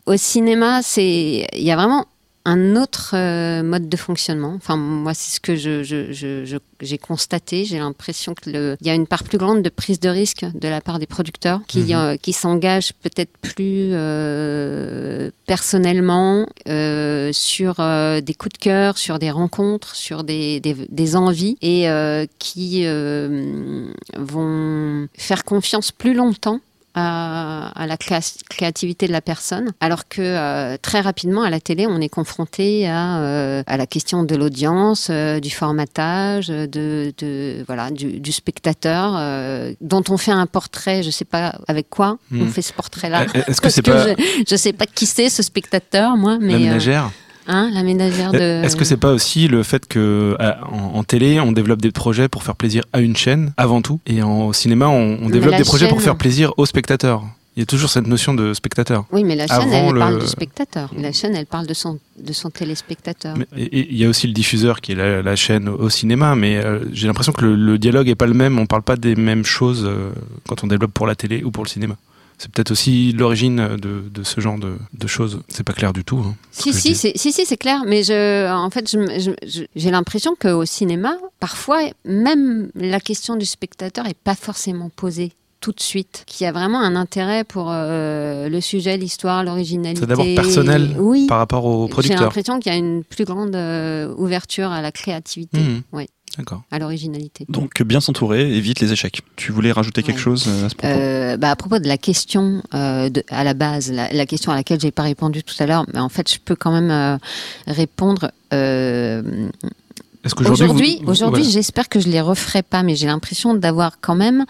Au cinéma, c'est, il y a vraiment un autre euh, mode de fonctionnement. Enfin, moi, c'est ce que je, je- je- je- j'ai constaté. J'ai l'impression que le, il y a une part plus grande de prise de risque de la part des producteurs qui, Mhm. euh, qui s'engagent peut-être plus euh, personnellement euh, sur euh, des coups de cœur, sur des rencontres, sur des, des, des envies et euh, qui euh, vont faire confiance plus longtemps à, à la créativité de la personne, alors que euh, très rapidement à la télé, on est confronté à, euh, à la question de l'audience, euh, du formatage, de, de voilà du, du spectateur, euh, dont on fait un portrait. Je sais pas avec quoi on Hmm. fait ce portrait-là. Est-ce que c'est que pas je, je sais pas qui c'est ce spectateur, moi, mais la euh, ménagère hein, la ménagère de. Est-ce que c'est pas aussi le fait que à- en, en télé on développe des projets pour faire plaisir à une chaîne avant tout et en au cinéma on, on développe des projets pour faire plaisir aux spectateurs. Il y a toujours cette notion de spectateur. Oui, mais la chaîne, avant elle le- parle du spectateur. La chaîne, elle parle de son, de son téléspectateur. Mais- Et et il y a aussi le diffuseur qui est la, la chaîne au cinéma, mais euh, j'ai l'impression que le, le dialogue est pas le même. On parle pas des mêmes choses euh, quand on développe pour la télé ou pour le cinéma. C'est peut-être aussi l'origine de, de ce genre de, de choses. C'est pas clair du tout. hein, Si si, c'est, si, si, c'est clair, mais je, en fait, j'ai l'impression qu'au cinéma, parfois, même la question du spectateur est pas forcément posée tout de suite, qu'il y a vraiment un intérêt pour euh, le sujet, l'histoire, l'originalité. C'est d'abord personnel Oui. par rapport aux J'ai producteurs. l'impression qu'il y a une plus grande euh, ouverture à la créativité, Mhm. oui, D'accord. à l'originalité. Donc, bien s'entourer évite les échecs. Tu voulais rajouter quelque Ouais. chose euh, à ce propos Euh, bah, à propos de la question euh, de, à la base, la, la question à laquelle j'ai pas répondu tout à l'heure, mais en fait, je peux quand même euh, répondre. euh, Est-ce qu'aujourd'hui, Aujourd'hui, vous- vous- aujourd'hui, voilà. j'espère que je les referai pas, mais j'ai l'impression d'avoir quand même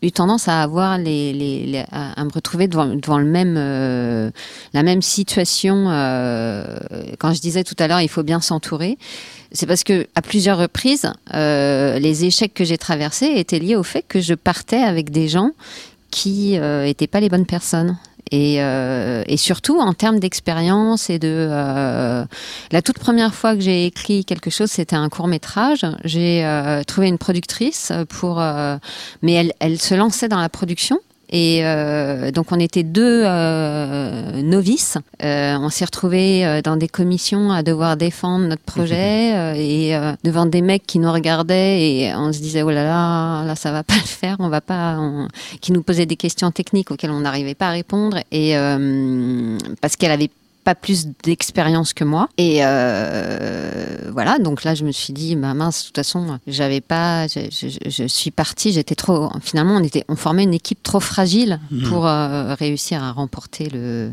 eu tendance à avoir les, les, les- à, à me retrouver devant, devant le même euh, la même situation euh, quand je disais tout à l'heure il faut bien s'entourer c'est parce que à plusieurs reprises euh, les échecs que j'ai traversés étaient liés au fait que je partais avec des gens qui n'étaient pas les bonnes personnes. Et, euh, et surtout en termes d'expérience et de euh, la toute première fois que j'ai écrit quelque chose c'était un court métrage j'ai euh, trouvé une productrice pour euh, mais elle, elle se lançait dans la production et euh, donc on était deux euh, novices. Euh, on s'est retrouvés euh, dans des commissions à devoir défendre notre projet <laughs> euh, et euh, devant des mecs qui nous regardaient et on se disait oh là là là ça va pas le faire, on va pas, on- qui nous posaient des questions techniques auxquelles on n'arrivait pas à répondre et euh, parce qu'elle avait pas plus d'expérience que moi. Et euh, voilà donc là je me suis dit bah mince de toute façon j'avais pas je, je- je suis partie j'étais trop finalement on était on formait une équipe trop fragile pour euh, réussir à remporter le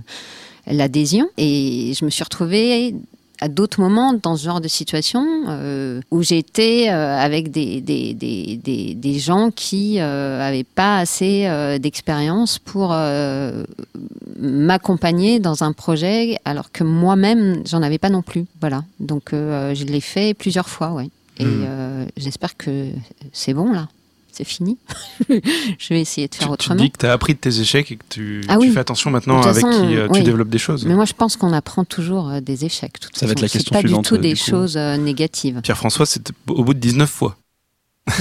l'adhésion. Et je me suis retrouvée à d'autres moments dans ce genre de situation euh, où j'étais euh, avec des, des, des, des, des gens qui euh, avaient pas assez euh, d'expérience pour euh, m'accompagner dans un projet alors que moi-même j'en avais pas non plus. Voilà. Donc euh, je l'ai fait plusieurs fois ouais. Et euh, j'espère que c'est bon là c'est fini <laughs> je vais essayer de Tu, faire tu autrement dis que tu as appris de tes échecs et que tu, Ah tu fais attention maintenant avec façon, qui euh, oui. tu développes des choses. mais moi je pense qu'on apprend toujours euh, des échecs toute Ça va être façon. la C'est question pas suivante, du tout euh, des du coup. choses euh, négatives Pierre-François, c'était au bout de 19 fois.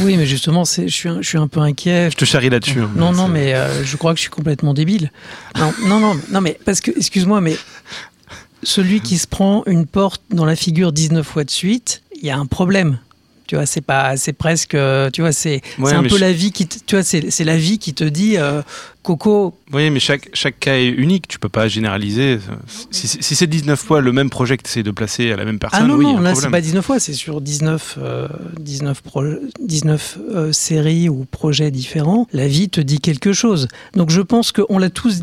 Oui, mais justement, c'est- je suis, un- je suis un peu inquiet. Je te charrie là-dessus. hein, Non, non, c'est- mais euh, je crois que je suis complètement débile. Non, non, non, non, mais parce que, excuse-moi, mais celui qui se prend une porte dans la figure 19 fois de suite, il y a un problème. Tu vois, c'est pas, c'est presque, euh, tu vois, c'est, Ouais, un peu je- la vie qui, te- tu vois, c'est, la vie qui te dit, euh, Coco, Oui, mais chaque, chaque cas est unique. Tu peux pas généraliser. Si, si- si c'est 19 fois le même projet que tu essaies de placer à la même personne, ah non, oui, non, là, c'est pas 19 fois, c'est sur 19, euh, 19, pro- 19 euh, séries ou projets différents. La vie te dit quelque chose. Donc, je pense qu'on l'a tous,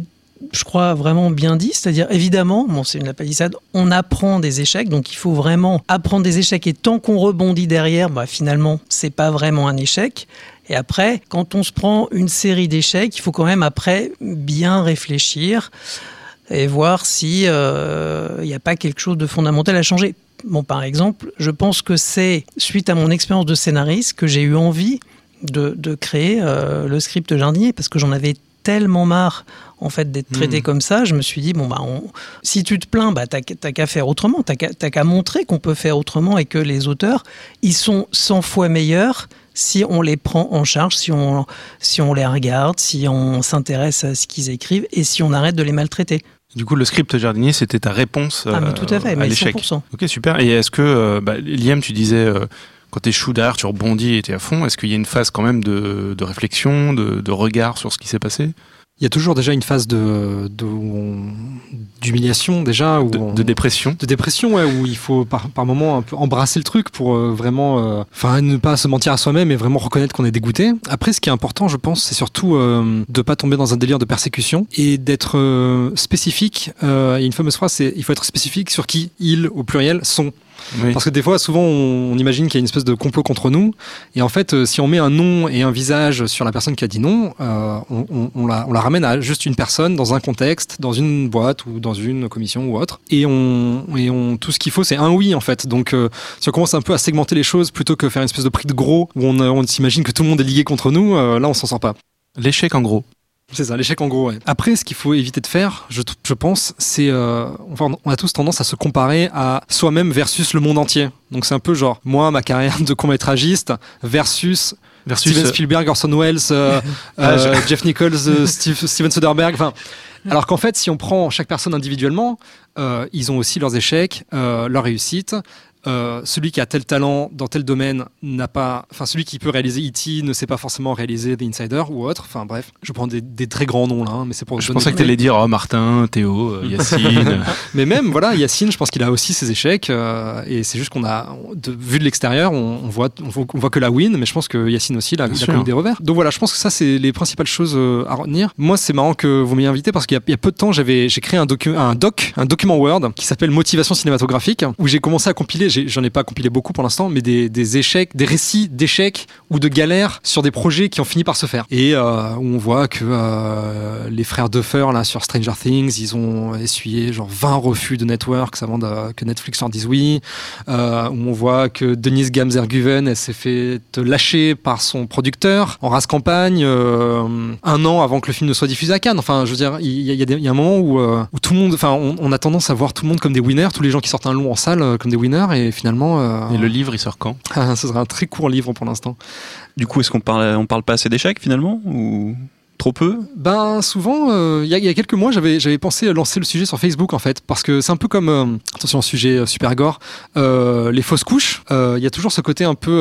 je crois, vraiment bien dit. C'est-à-dire, évidemment, bon, c'est une la palissade, on apprend des échecs. Donc, il faut vraiment apprendre des échecs. Et tant qu'on rebondit derrière, bah, finalement, c'est pas vraiment un échec. Et après, quand on se prend une série d'échecs, il faut quand même après bien réfléchir et voir si il n'y a pas quelque chose de fondamental à changer. Bon, par exemple, je pense que c'est suite à mon expérience de scénariste que j'ai eu envie de, de créer euh, le script jardinier parce que j'en avais tellement marre en fait d'être traité Hmm. comme ça. Je me suis dit bon bah on- si tu te plains, bah t'as qu'à faire autrement, t'as qu'à t'as qu'à montrer qu'on peut faire autrement et que les auteurs ils sont 100 fois meilleurs si on les prend en charge, si on si on les regarde, si on s'intéresse à ce qu'ils écrivent et si on arrête de les maltraiter. Du coup, le script jardinier, c'était ta réponse Ah, mais euh, tout à fait, à mais l'échec. 100%. Ok, super. Et est-ce que, euh, bah, Liam, tu disais, euh, quand t'es chou derrière, tu rebondis et t'es à fond, est-ce qu'il y a une phase quand même de, de réflexion, de, de regard sur ce qui s'est passé? Il y a toujours déjà une phase de, d'humiliation déjà, où de, on- de dépression de dépression, ouais, où il faut par, par moment un peu embrasser le truc pour euh, vraiment, euh, enfin, ne pas se mentir à soi-même et vraiment reconnaître qu'on est dégoûté. Après, ce qui est important, je pense, c'est surtout euh, de pas tomber dans un délire de persécution et d'être euh, spécifique. Il y a une fameuse phrase, c'est il faut être spécifique sur qui ils, au pluriel, sont. Oui. Parce que des fois, souvent, on, on imagine qu'il y a une espèce de complot contre nous. Et en fait, euh, si on met un nom et un visage sur la personne qui a dit non, euh, on, on- on la, on la ramène à juste une personne dans un contexte, dans une boîte ou dans une commission ou autre. Et, on, et on, tout ce qu'il faut, c'est un oui, en fait. Donc, euh, si on commence un peu à segmenter les choses plutôt que faire une espèce de prix de gros où on, euh, on s'imagine que tout le monde est lié contre nous, euh, là, on s'en sort pas. L'échec, en gros. C'est ça, l'échec en gros. Ouais. Après, ce qu'il faut éviter de faire, je, je pense, c'est euh, enfin, on a tous tendance à se comparer à soi-même versus le monde entier. Donc c'est un peu genre moi, ma carrière de court-métragiste versus, Versus, Steven euh, Spielberg, Orson Welles, euh, <laughs> Ah, euh, Jeff Nichols, euh, <laughs> Steve- Steven Soderbergh. Enfin, alors qu'en fait, si on prend chaque personne individuellement, ils ont aussi leurs échecs, leurs réussites. Euh, celui qui a tel talent dans tel domaine n'a pas, enfin celui qui peut réaliser E.T. ne sait pas forcément réaliser The Insider ou autre. Enfin bref, je prends des, des très grands noms là, hein, mais c'est pour. je pensais que t'allais dire oh, Martin, Théo, euh, <laughs> Yacine. <laughs> Mais même voilà, Yacine, je pense qu'il a aussi ses échecs euh, et c'est juste qu'on a, on- de, vu de l'extérieur, on, on voit, on voit, que la win, mais je pense que Yacine aussi, il a, il connu des revers. Donc voilà, je pense que ça c'est les principales choses euh, à retenir. Moi, c'est marrant que vous m'ayez invité parce qu'il y, a- il y a peu de temps, j'avais, j'ai créé un, docu, un doc, un document Word qui s'appelle Motivation cinématographique, où j'ai commencé à compiler. J'en ai, pas compilé beaucoup pour l'instant, mais des, échecs, des récits d'échecs ou de galères sur des projets qui ont fini par se faire. Et euh, où on voit que euh, les frères Duffer, là, sur Stranger Things, ils ont essuyé genre 20 refus de networks avant de- que Netflix leur dise oui. Euh, où on voit que Denise Gamzerguven, elle s'est fait lâcher par son producteur en race campagne un an avant que le film ne soit diffusé à Cannes. Enfin, je veux dire, il y, a- un moment où, tout le monde, enfin, on, a tendance à voir tout le monde comme des winners, tous les gens qui sortent un long en salle comme des winners, finalement, euh, Et le livre, il sort quand <laughs> ce sera un très court livre pour l'instant. Du coup, est-ce qu'on parle, on parle pas assez d'échecs finalement ou? Trop peu Ben souvent, euh, il y, a- quelques mois, j'avais pensé lancer le sujet sur Facebook en fait, parce que c'est un peu comme euh, attention sujet euh, super gore, euh, les fausses couches. Il y a toujours ce côté un peu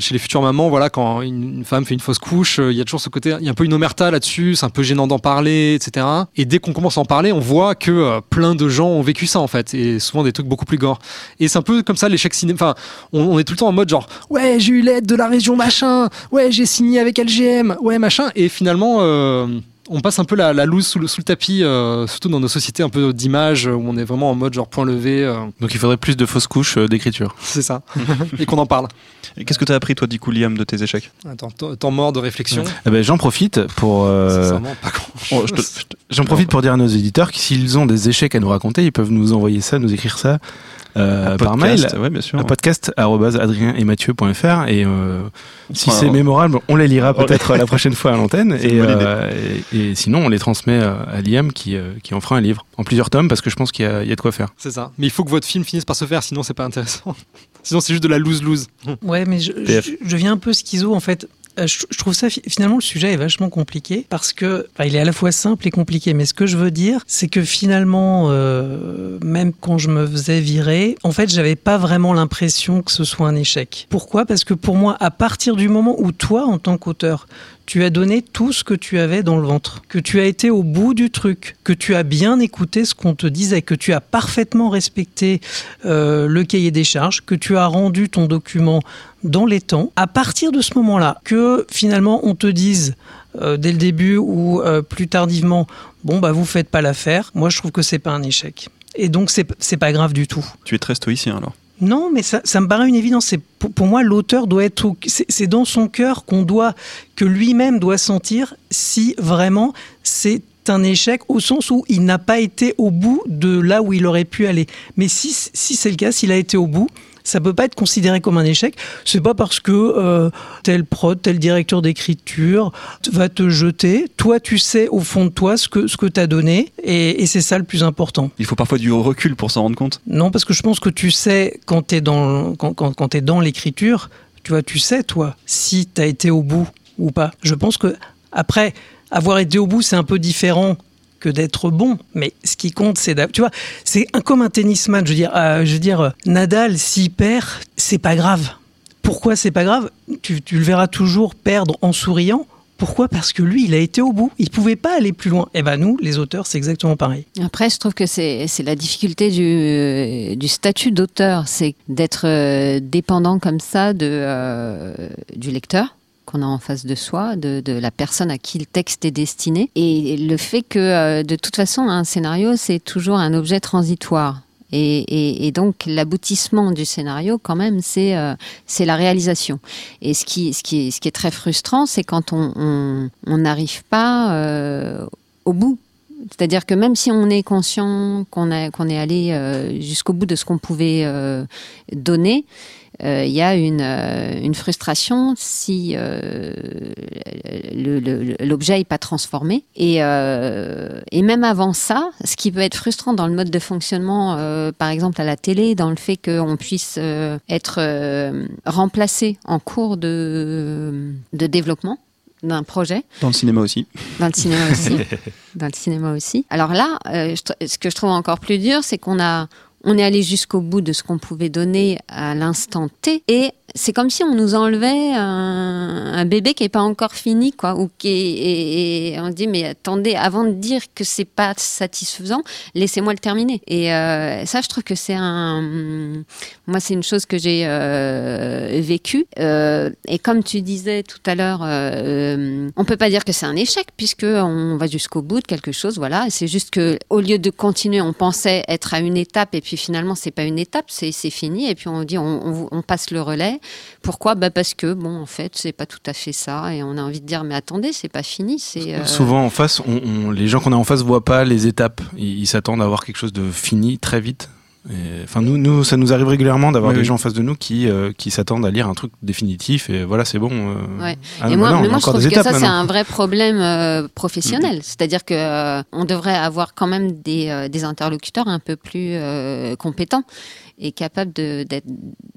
chez les futures mamans, voilà, quand une, femme fait une fausse couche, il y a toujours ce côté, il y a un peu une omerta là-dessus, c'est un peu gênant d'en parler, etc. Et dès qu'on commence à en parler, on voit que plein de gens ont vécu ça en fait, et souvent des trucs beaucoup plus gore. Et c'est un peu comme ça l'échec cinéma. Enfin, on est tout le temps en mode genre, ouais, j'ai eu l'aide de la région machin, ouais, j'ai signé avec LGM, ouais, machin. Et finalement, euh, on passe un peu la, la loose sous le, sous le tapis, euh, surtout dans nos sociétés un peu d'image où on est vraiment en mode genre point levé. euh, Donc il faudrait plus de fausses couches euh, d'écriture. c'est ça. <laughs> Et qu'on en parle. Et Qu'est-ce que tu as appris toi, du coup, Liam, de tes échecs? Attends, temps- temps mort de réflexion. Eh ben, J'en profite pour. euh, Sincèrement, pas grand Oh, je te- J'en profite pour dire à nos éditeurs que s'ils ont des échecs à nous raconter, ils peuvent nous envoyer ça, nous écrire ça euh, un par mail podcast, Ouais, bien sûr. à podcast@adrienetetmathieu.fr et euh, si Enfin, c'est mémorable, on les lira <laughs> peut-être la prochaine fois à l'antenne et, euh, et, et sinon on les transmet à Liam qui, euh, qui en fera un livre en plusieurs tomes parce que je pense qu'il y, a- il y a de quoi faire. C'est ça. Mais il faut que votre film finisse par se faire, sinon c'est pas intéressant. <laughs> sinon c'est juste de la lose-lose. Ouais, mais je, je, je viens un peu schizo en fait. Euh, Je, trouve ça fi- finalement le sujet est vachement compliqué parce que il est à la fois simple et compliqué. Mais ce que je veux dire, c'est que finalement, euh, même quand je me faisais virer, en fait, j'avais pas vraiment l'impression que ce soit un échec. Pourquoi? Parce que pour moi, à partir du moment où toi, en tant qu'auteur, tu as donné tout ce que tu avais dans le ventre, que tu as été au bout du truc, que tu as bien écouté ce qu'on te disait, que tu as parfaitement respecté euh, le cahier des charges, que tu as rendu ton document dans les temps, à partir de ce moment-là, que finalement on te dise euh, dès le début ou euh, plus tardivement, bon bah vous faites pas l'affaire, moi je trouve que c'est pas un échec. Et donc c'est pas grave du tout. Tu es très stoïcien alors. Non, mais ça, me paraît une évidence. Pour, moi l'auteur doit être, c'est c'est dans son cœur qu'on doit, que lui-même doit sentir si vraiment c'est un échec au sens où il n'a pas été au bout de là où il aurait pu aller. Mais si, si c'est le cas, s'il a été au bout, ça peut pas être considéré comme un échec. C'est pas parce que euh, tel prod, tel directeur d'écriture va te jeter. Toi, tu sais au fond de toi ce que ce que t'as donné, et, et c'est ça le plus important. Il faut parfois du recul pour s'en rendre compte. Non, parce que je pense que tu sais, quand tu es dans, quand, quand, quand t'es dans l'écriture, tu vois, tu sais, toi, si tu as été au bout ou pas. Je pense que, après, avoir été au bout, c'est un peu différent que d'être bon. Mais ce qui compte, c'est tu vois, c'est comme un tennisman. Je veux dire, euh, je veux dire, euh, Nadal, s'il perd, c'est pas grave. Pourquoi c'est pas grave? Tu, le verras toujours perdre en souriant. Pourquoi? Parce que lui, il a été au bout. Il pouvait pas aller plus loin. Et ben nous, les auteurs, c'est exactement pareil. Après, je trouve que c'est c'est la difficulté du, du statut d'auteur, c'est d'être euh, dépendant comme ça de, euh, du lecteur qu'on a en face de soi, de, la personne à qui le texte est destiné, et le fait que euh, de toute façon, un scénario, c'est toujours un objet transitoire. Et, donc l'aboutissement du scénario, quand même, c'est euh, la réalisation. Et ce qui, est, très frustrant, c'est quand on n'arrive pas euh, au bout c'est-à-dire que même si on est conscient qu'on est allé jusqu'au bout de ce qu'on pouvait donner, euh, il y a une, euh, une frustration si euh, l'objet n'est pas transformé. Et, euh, et même avant ça, ce qui peut être frustrant dans le mode de fonctionnement, par exemple à la télé, dans le fait qu'on puisse être remplacé en cours de, de développement d'un projet, Dans le cinéma aussi. dans le cinéma aussi. <laughs> dans le cinéma aussi. Alors là, euh, je ce que je trouve encore plus dur, c'est qu'on a, on est allé jusqu'au bout de ce qu'on pouvait donner à l'instant T et c'est comme si on nous enlevait un, bébé qui est pas encore fini, quoi, ou qui est- et, on dit mais attendez, avant de dire que c'est pas satisfaisant, laissez-moi le terminer. Et euh, ça, je trouve que c'est un, moi, c'est une chose que j'ai euh, vécue. Euh, et comme tu disais tout à l'heure, euh, on peut pas dire que c'est un échec puisque on va jusqu'au bout de quelque chose, voilà. C'est juste que au lieu de continuer, on pensait être à une étape et puis finalement c'est pas une étape, c'est fini et puis on dit on, on- on passe le relais. Pourquoi? Bah parce que bon, en fait, c'est pas tout à fait ça et on a envie de dire mais attendez, c'est pas fini, c'est euh, Souvent en face, on, on- les gens qu'on a en face voient pas les étapes. Ils s'attendent à avoir quelque chose de fini très vite. Et, Enfin, nous, nous, ça nous arrive régulièrement d'avoir Oui, des oui. gens en face de nous qui, euh, qui s'attendent à lire un truc définitif et voilà, c'est bon. euh, Ouais. ah, et moi, non, mais moi je trouve que ça c'est un vrai problème euh, professionnel. C'est-à-dire que euh, on devrait avoir quand même des, euh, des interlocuteurs un peu plus euh, compétents de- d'être-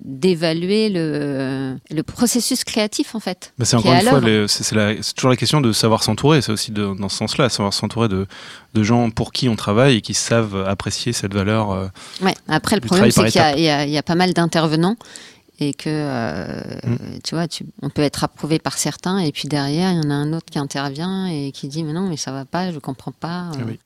d'évaluer le, le processus créatif en fait. Bah, c'est encore est une fois, c'est toujours la question de savoir s'entourer. C'est aussi de- dans ce sens-là, savoir s'entourer de, de gens pour qui on travaille et qui savent apprécier cette valeur. euh, Ouais. Après, le problème, c'est qu'il y, a- y y pas mal d'intervenants et que, euh, Mm. tu vois, tu, on peut être approuvé par certains et puis derrière, il y en a un autre qui intervient et qui dit mais non, mais ça va pas, je comprends pas. Ah oui.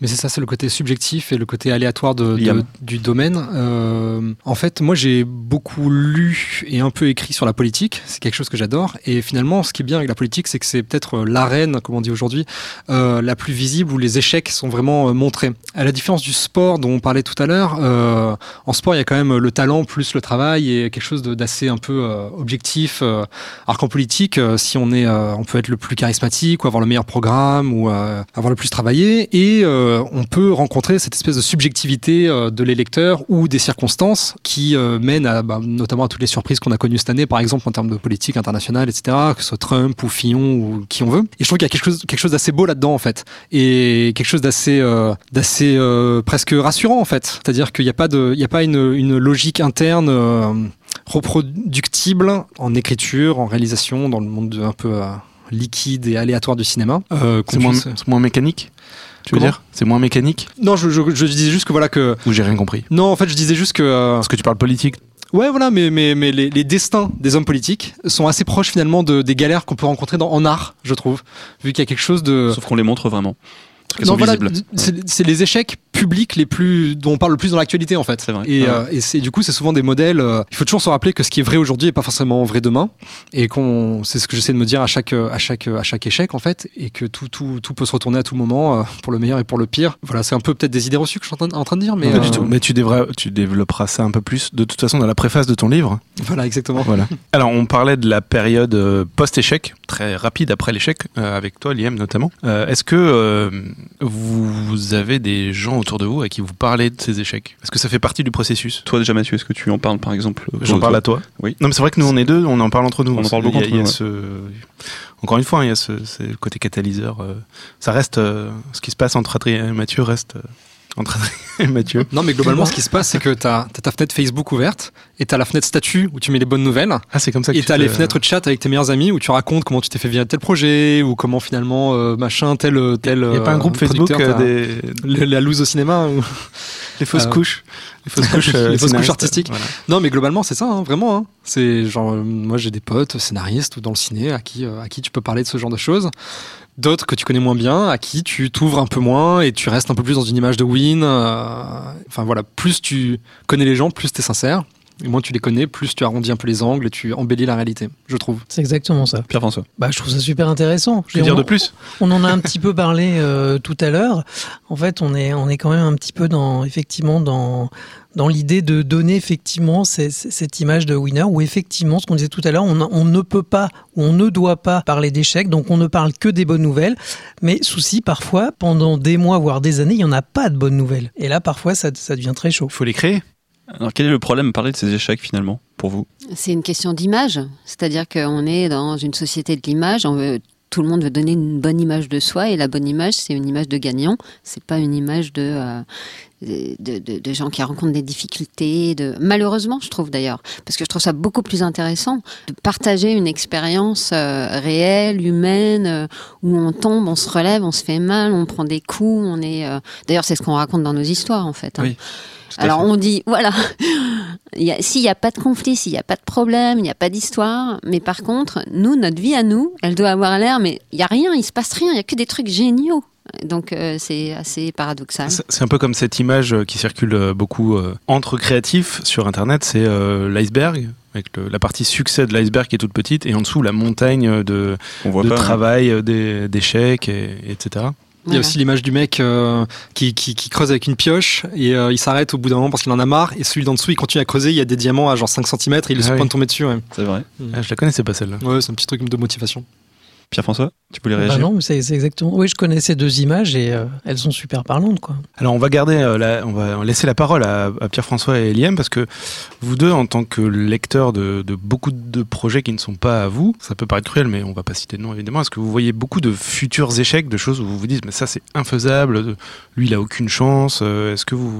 Mais c'est ça, c'est le côté subjectif et le côté aléatoire de, de- Liam. du domaine. Euh, en fait, moi, j'ai beaucoup lu et un peu écrit sur la politique. C'est quelque chose que j'adore. Et finalement, ce qui est bien avec la politique, c'est que c'est peut-être euh, l'arène, comme on dit aujourd'hui, euh, la plus visible où les échecs sont vraiment euh, montrés. À la différence du sport dont on parlait tout à l'heure, euh, en sport, il y a quand même le talent plus le travail et quelque chose d'assez un peu objectif. alors qu'en politique, si on est, on peut être le plus charismatique ou avoir le meilleur programme ou avoir le plus travaillé et euh, on peut rencontrer cette espèce de subjectivité euh, de l'électeur ou des circonstances qui euh, mènent à, bah, notamment à toutes les surprises qu'on a connues cette année, par exemple en termes de politique internationale, etc., que ce soit Trump ou Fillon ou qui on veut. Et je trouve qu'il y a quelque chose, quelque chose d'assez beau là-dedans en fait, et quelque chose d'assez, d'assez presque rassurant en fait. C'est-à-dire qu'il n'y a pas de, il y a pas une, une logique interne. reproductible en écriture, en réalisation, dans le monde de- un peu euh, liquide et aléatoire du cinéma. Euh, C'est moins, c'est moins mécanique? Tu veux dire C'est moins mécanique Non, je, je, je disais juste que voilà que. Ou j'ai rien compris Non, en fait, je disais juste que. euh, Parce que tu parles politique. Ouais, voilà, mais, mais, mais les, les destins des hommes politiques sont assez proches finalement de, des galères qu'on peut rencontrer dans, en art, je trouve. Vu qu'il y a quelque chose de. Sauf qu'on les montre vraiment. Non, sont voilà, c'est les échecs publics les plus dont on parle le plus dans l'actualité en fait. C'est vrai. Et, Ouais. euh, et du coup c'est souvent des modèles. euh, il faut toujours se rappeler que ce qui est vrai aujourd'hui est pas forcément vrai demain, et qu'on c'est ce que j'essaie de me dire à chaque à chaque à chaque échec en fait, et que tout tout tout peut se retourner à tout moment euh, pour le meilleur et pour le pire. Voilà, c'est un peu peut-être des idées reçues que je suis en train, en train de dire, mais Pas du tout. Mais tu, devrais, tu développeras ça un peu plus de toute façon dans la préface de ton livre. voilà exactement. Voilà. Alors, on parlait de la période post-échec, très rapide après l'échec, avec toi, Liam notamment. Est-ce que vous avez des gens autour de vous à qui vous parlez de ces échecs Est-ce que ça fait partie du processus? Toi déjà Mathieu, est-ce que tu en parles par exemple J'en parle à toi. Oui. Non, mais c'est vrai que nous, on est deux, on en parle entre nous. On en parle Il y a- beaucoup il y a entre ce- Encore une fois, il y a ce, ce côté catalyseur. euh, Ça reste. euh, ce qui se passe entre Adrien et Mathieu reste euh, Mathieu. Non, mais globalement, ce qui se passe, c'est que tu as, ta fenêtre Facebook ouverte et tu as la fenêtre statut où tu mets les bonnes nouvelles. Ah, c'est comme ça que Et tu t'as te- les fenêtres chat avec tes meilleurs amis où tu racontes comment tu t'es fait virer tel projet ou comment finalement euh, machin tel tel. Il n'y a pas un euh, groupe Facebook euh, des le- la loose au cinéma ou- <laughs> les fausses Euh, couches, les fausses couches, <laughs> euh, les fausses couches artistiques. voilà. Non, mais globalement, c'est ça, hein, vraiment. hein. C'est genre, euh, moi j'ai des potes scénaristes ou dans le ciné à qui, euh, à qui tu peux parler de ce genre de choses. D'autres que tu connais moins bien, à qui tu t'ouvres un peu moins et tu restes un peu plus dans une image de win. euh, Enfin voilà, plus tu connais les gens, plus tu es sincère. Et moins tu les connais, plus tu arrondis un peu les angles et tu embellis la réalité, je trouve. C'est exactement ça. Pierre-François. Bah, je trouve ça super intéressant. Que dire on, de plus on en a un petit peu parlé euh, tout à l'heure. En fait, on est, on est quand même un petit peu dans, effectivement, dans, dans l'idée de donner effectivement ces- ces- cette image de winner où effectivement, ce qu'on disait tout à l'heure, on, on ne peut pas ou on ne doit pas parler d'échecs, donc on ne parle que des bonnes nouvelles. Mais souci, parfois, pendant des mois, voire des années, il n'y en a pas de bonnes nouvelles. Et là, parfois, ça, ça devient très chaud. Il faut les créer. Alors quel est le problème à parler de ces échecs finalement pour vous? C'est une question d'image, c'est-à-dire qu'on est dans une société de l'image, on veut tout le monde veut donner une bonne image de soi et la bonne image c'est une image de gagnant, c'est pas une image de, euh, de, de- de gens qui rencontrent des difficultés, de malheureusement je trouve d'ailleurs, parce que je trouve ça beaucoup plus intéressant de partager une expérience euh, réelle, humaine, euh, où on tombe, on se relève, on se fait mal, on prend des coups, on est. D'ailleurs c'est ce qu'on raconte dans nos histoires en fait. hein. Oui. Alors fait. on dit, voilà, <laughs> il y a- s'il n'y a pas de conflit, s'il n'y a pas de problème, il n'y a pas d'histoire, mais par contre, nous, notre vie à nous, elle doit avoir l'air, mais il n'y a rien, il se passe rien, il n'y a que des trucs géniaux. Donc euh, c'est assez paradoxal. C'est un peu comme cette image euh, qui circule euh, beaucoup euh, entre créatifs sur Internet, c'est euh, l'iceberg, avec le- la partie succès de l'iceberg qui est toute petite, et en dessous la montagne de, pas. hein. travail, d'échecs, et, etc. Il y a aussi l'image du mec euh, qui, qui, qui creuse avec une pioche et euh, il s'arrête au bout d'un moment parce qu'il en a marre et celui d'en dessous il continue à creuser, il y a des diamants à genre 5 cm et il est Ah sur le oui. point de tomber dessus. Ouais, C'est vrai. Ah, je la connaissais pas celle-là. ouais c'est un petit truc de motivation. Pierre-François, tu voulais Bah réagir non, mais c'est exactement. Oui, je connais ces deux images et euh, elles sont super parlantes, quoi. Alors on va garder, euh, la- on va laisser la parole à, à Pierre-François et Eliam parce que vous deux, en tant que lecteurs de, de beaucoup de projets qui ne sont pas à vous, ça peut paraître cruel, mais on va pas citer de nom évidemment. Est-ce que vous voyez beaucoup de futurs échecs, de choses où vous vous dites mais ça c'est infaisable, lui il a aucune chance. euh, Est-ce que vous,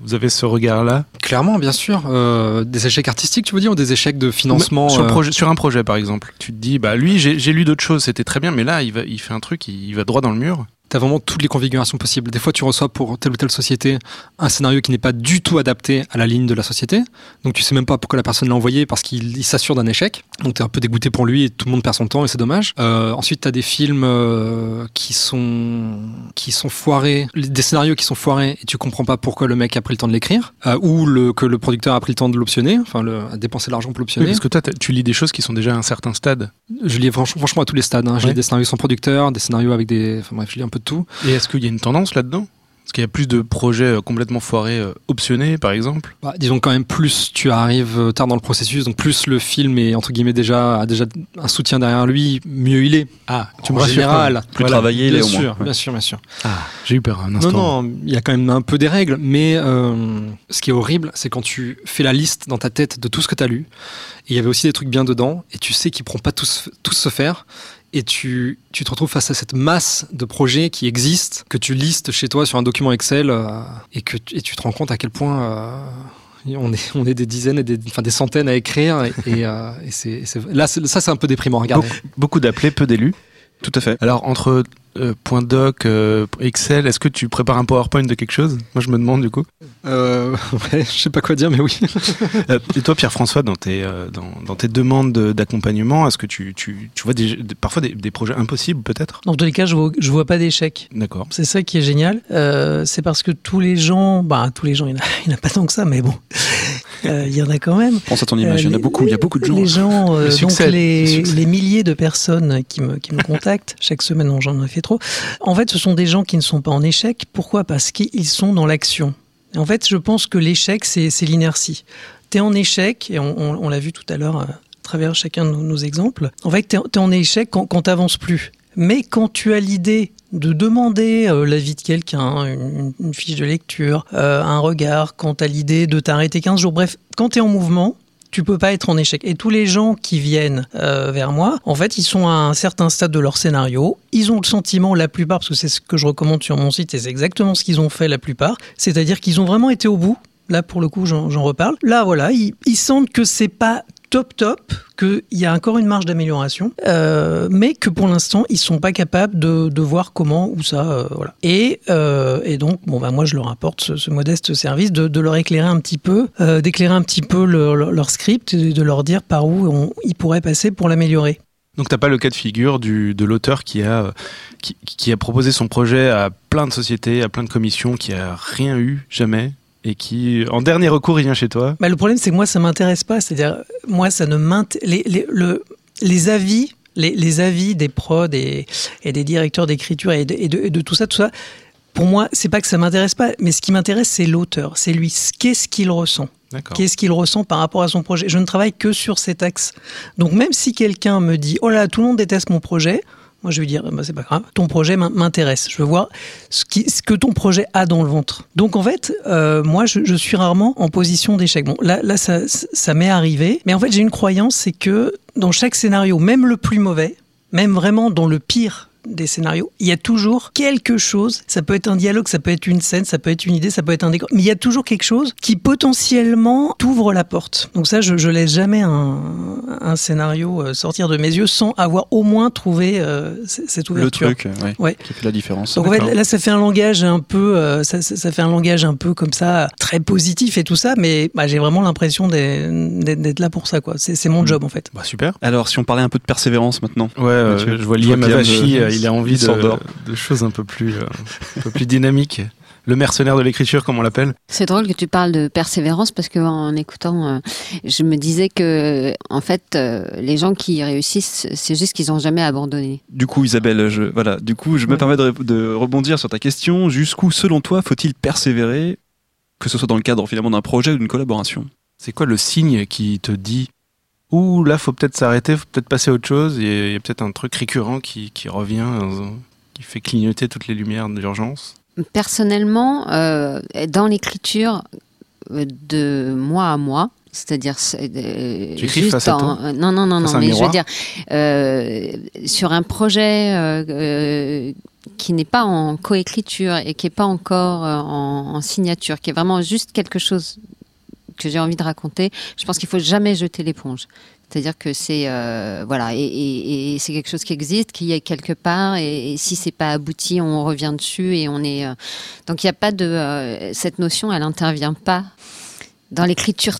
vous avez ce regard-là? Clairement, bien sûr. Euh, des échecs artistiques, tu veux dire, ou des échecs de financement sur, euh, projet, sur un projet par exemple, tu te dis bah lui j'ai lu d'autres choses, c'était très bien, mais là il va, fait un truc, il va droit dans le mur. T'as vraiment toutes les configurations possibles. Des fois, tu reçois pour telle ou telle société un scénario qui n'est pas du tout adapté à la ligne de la société. Donc, tu sais même pas pourquoi la personne l'a envoyé parce qu'il il s'assure d'un échec. Donc, t'es un peu dégoûté pour lui et tout le monde perd son temps et c'est dommage. Euh, ensuite, t'as des films euh, qui sont qui sont foirés, des scénarios qui sont foirés et tu comprends pas pourquoi le mec a pris le temps de l'écrire euh, ou le, que le producteur a pris le temps de l'optionner, enfin, le, a dépensé l'argent pour Oui, l'optionner. parce que toi tu lis des choses qui sont déjà à un certain stade. Je lis franchement, franchement à tous les stades. hein. Je Ouais. lis des scénarios sans producteur, des scénarios avec des, enfin bref, je lis un peu de tout. Et est-ce qu'il y a une tendance là-dedans? Est-ce qu'il y a plus de projets euh, complètement foirés, euh, optionnés par exemple? Bah, disons quand même plus tu arrives euh, tard dans le processus, donc plus le film est entre guillemets déjà a déjà un soutien derrière lui, mieux il est. Ah, en général, Plus travaillé, il est bien au moins. sûr, Ouais. bien sûr, bien sûr. J'ai eu peur un instant. Non, non, il y a quand même un peu des règles, mais euh, ce qui est horrible, c'est quand tu fais la liste dans ta tête de tout ce que tu as lu, et il y avait aussi des trucs bien dedans, et tu sais qu'ils ne pourront pas tous, tous se faire, et tu, tu te retrouves face à cette masse de projets qui existent, que tu listes chez toi sur un document Excel, euh, et, que, tu- et tu te rends compte à quel point... euh, on est, on est des dizaines et des, enfin des centaines à écrire et, et, euh, et c'est, c'est- là c'est- ça c'est un peu déprimant à regarder. Beaucoup d'appelés, peu d'élus. Tout à fait. Alors, entre euh, point doc, euh, Excel, est-ce que tu prépares un PowerPoint de quelque chose? Moi, je me demande du coup. Euh, ouais, je sais pas quoi dire mais oui. <laughs> Euh, et toi, Pierre-François, dans tes, euh, dans, dans tes demandes de- d'accompagnement, est-ce que tu, tu, tu vois des, des- parfois des, des projets impossibles, peut-être? Dans tous les cas, je vois, je vois pas d'échec. D'accord. C'est ça qui est génial. Euh, c'est parce que tous les gens, bah tous les gens, il n'y en, a- <laughs> en pas tant que ça, mais bon, Euh, il y en a quand même. Pense à ton image, il y en a beaucoup, il y a beaucoup de gens. Les gens, euh, Le donc succès, les, les milliers de personnes qui me, qui me contactent chaque semaine, non, j'en ai fait En fait, ce sont des gens qui ne sont pas en échec. Pourquoi? Parce qu'ils sont dans l'action. En fait, je pense que l'échec, c'est l'inertie. Tu es en échec, et on, l'a vu tout à l'heure euh, à travers chacun de nos, exemples. En fait, tu es, en échec quand, quand tu n'avances plus. Mais quand tu as l'idée de demander euh, l'avis de quelqu'un, une, une fiche de lecture, euh, un regard, quand tu as l'idée de t'arrêter 15 jours, bref, quand tu es en mouvement, tu peux pas être en échec. Et tous les gens qui viennent euh, vers moi, en fait, ils sont à un certain stade de leur scénario. Ils ont le sentiment, la plupart, parce que c'est ce que je recommande sur mon site, c'est exactement ce qu'ils ont fait la plupart, c'est-à-dire qu'ils ont vraiment été au bout. Là, pour le coup, j'en j'en reparle. Là, voilà, ils, ils sentent que c'est pas top top, qu'il y a encore une marge d'amélioration, euh, mais que pour l'instant, ils sont pas capables de, voir comment ou ça, euh. Et, euh, et donc, bon, bah, moi, je leur apporte ce, modeste service de, leur éclairer un petit peu, d'éclairer un petit peu leur, script et de leur dire par où on- ils pourraient passer pour l'améliorer. Donc, t'as pas le cas de figure du, de l'auteur qui a, qui a proposé son projet à plein de sociétés, à plein de commissions, qui a rien eu, jamais, et qui, en dernier recours, il vient chez toi. Bah, le problème, c'est que moi, ça m'intéresse pas. C'est-à-dire, moi, ça ne m'intéresse. Les, les, le- les avis, les, les avis des prods et, et des directeurs d'écriture et de, et de- et de tout ça, tout ça, pour moi, c'est pas que ça m'intéresse pas, mais ce qui m'intéresse, c'est l'auteur. C'est lui. Qu'est-ce qu'il ressent? Qu'est-ce qu'il ressent par rapport à son projet? Je ne travaille que sur cet axe. Donc, même si quelqu'un me dit, oh là, tout le monde déteste mon projet, moi, je vais dire, bah, c'est pas grave, ton projet m'in- m'intéresse. Je veux voir ce, que ton projet a dans le ventre. Donc, en fait, euh, moi, je, suis rarement en position d'échec. Bon, là, là ça, ça m'est arrivé. Mais en fait, j'ai une croyance, c'est que dans chaque scénario, même le plus mauvais, même vraiment dans le pire des scénarios, il y a toujours quelque chose. Ça peut être un dialogue, ça peut être une scène, ça peut être une idée, ça peut être un décor. Mais il y a toujours quelque chose qui potentiellement t'ouvre la porte. Donc ça, je, je laisse jamais un, un scénario euh, sortir de mes yeux sans avoir au moins trouvé euh, cette Le ouverture. truc, ouais, Ouais. qui fait la différence. Donc en fait, là, ça fait un langage un peu, euh, ça, ça- ça fait un langage un peu comme ça, très positif et tout ça, mais bah, j'ai vraiment l'impression d'être là pour ça, quoi. C'est mon Mm. job en fait. Bah super. Alors, si on parlait un peu de persévérance maintenant. Ouais, euh, je vois Liam, Avachi, il a envie il de, de choses un peu plus, euh, un peu plus dynamiques. Le mercenaire de l'écriture, comme on l'appelle. C'est drôle que tu parles de persévérance parce que en écoutant, euh, je me disais que en fait, euh, les gens qui réussissent, c'est juste qu'ils n'ont jamais abandonné. Du coup, Isabelle, je, voilà, du coup, je me permets de, de rebondir sur ta question. Jusqu'où, selon toi, faut-il persévérer, que ce soit dans le cadre finalement d'un projet ou d'une collaboration? C'est quoi le signe qui te dit Ouh, là, faut peut-être s'arrêter, faut peut-être passer à autre chose. Il y a peut-être un truc récurrent qui, qui revient, euh, qui fait clignoter toutes les lumières d'urgence. Personnellement, euh, dans l'écriture euh, de mois à mois, c'est-à-dire c'est, euh, juste face à en- toi euh, non non non Face non mais je veux dire euh, sur un projet qui n'est pas en coécriture et qui n'est pas encore en, en signature, qui est vraiment juste quelque chose que j'ai envie de raconter, je pense qu'il faut jamais jeter l'éponge. C'est-à-dire que c'est euh, voilà et, c'est quelque chose qui existe, qui est quelque part et, et si c'est pas abouti, on revient dessus et on est euh, donc il n'y a pas de euh, cette notion, elle intervient pas dans l'écriture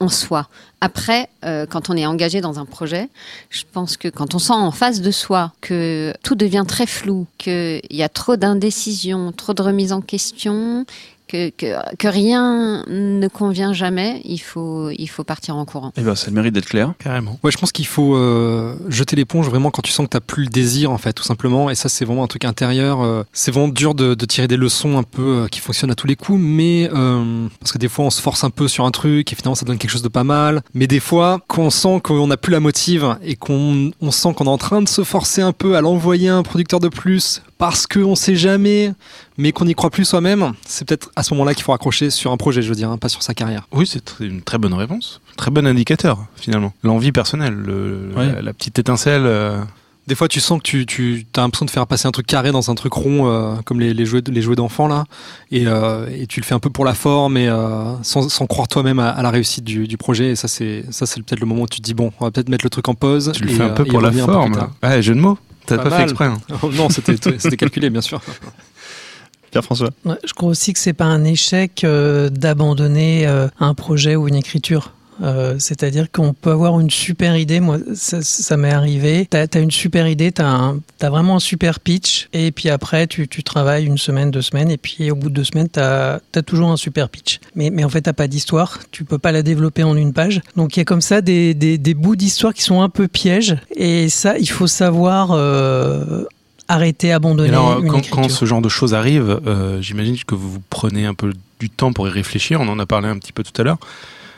en soi. Après, quand on est engagé dans un projet, je pense que quand on sent en face de soi que tout devient très flou, qu'il y a trop d'indécision, trop de remise en question, que, que, que rien ne convient jamais, il faut, il faut partir en courant. Eh ben, ça a le mérite d'être clair. Carrément. Ouais, je pense qu'il faut euh, jeter l'éponge vraiment quand tu sens que t'as plus le désir en fait, tout simplement. Et ça, c'est vraiment un truc intérieur. euh, c'est vraiment dur de, de tirer des leçons un peu euh, qui fonctionnent à tous les coups, mais euh, parce que des fois on se force un peu sur un truc et finalement ça donne quelque chose de pas mal. Mais des fois, quand on sent qu'on n'a plus la motive et qu'on on sent qu'on est en train de se forcer un peu à l'envoyer à un producteur de plus parce qu'on sait jamais, mais qu'on n'y croit plus soi-même, c'est peut-être à ce moment-là qu'il faut accrocher sur un projet, je veux dire, hein, pas sur sa carrière. Oui, c'est tr- une très bonne réponse. Très bon indicateur, finalement. L'envie personnelle, le- Ouais. la, la petite étincelle. euh, Des fois, tu sens que tu, tu as l'impression de faire passer un truc carré dans un truc rond, euh, comme les, les jouets, les jouets d'enfants, là. Et, euh, et tu le fais un peu pour la forme, et euh, sans, sans croire toi-même à, à la réussite du, du projet. Et ça, c'est peut-être le moment où tu te dis, bon, on va peut-être mettre le truc en pause. tu le fais un peu pour la forme. Ouais, jeu de mots. T'as Pas pas, fait exprès. hein. <laughs> non, c'était c'était calculé, bien sûr. <laughs> Pierre-François Ouais, je crois aussi que c'est pas un échec euh, d'abandonner euh, un projet ou une écriture. Euh, C'est-à-dire qu'on peut avoir une super idée. Moi, ça, ça m'est arrivé. T'as as une super idée, t'as un- t'as vraiment un super pitch, et puis après, tu, tu travailles une semaine, deux semaines, et puis au bout de deux semaines, t'as as toujours un super pitch. Mais, mais en fait, t'as pas d'histoire. Tu peux pas la développer en une page. Donc il y a comme ça des, des, des bouts d'histoire qui sont un peu pièges, et ça, il faut savoir euh, arrêter, abandonner Et alors, une quand, ce genre de choses arrive, euh, j'imagine que vous vous prenez un peu du temps pour y réfléchir. On en a parlé un petit peu tout à l'heure.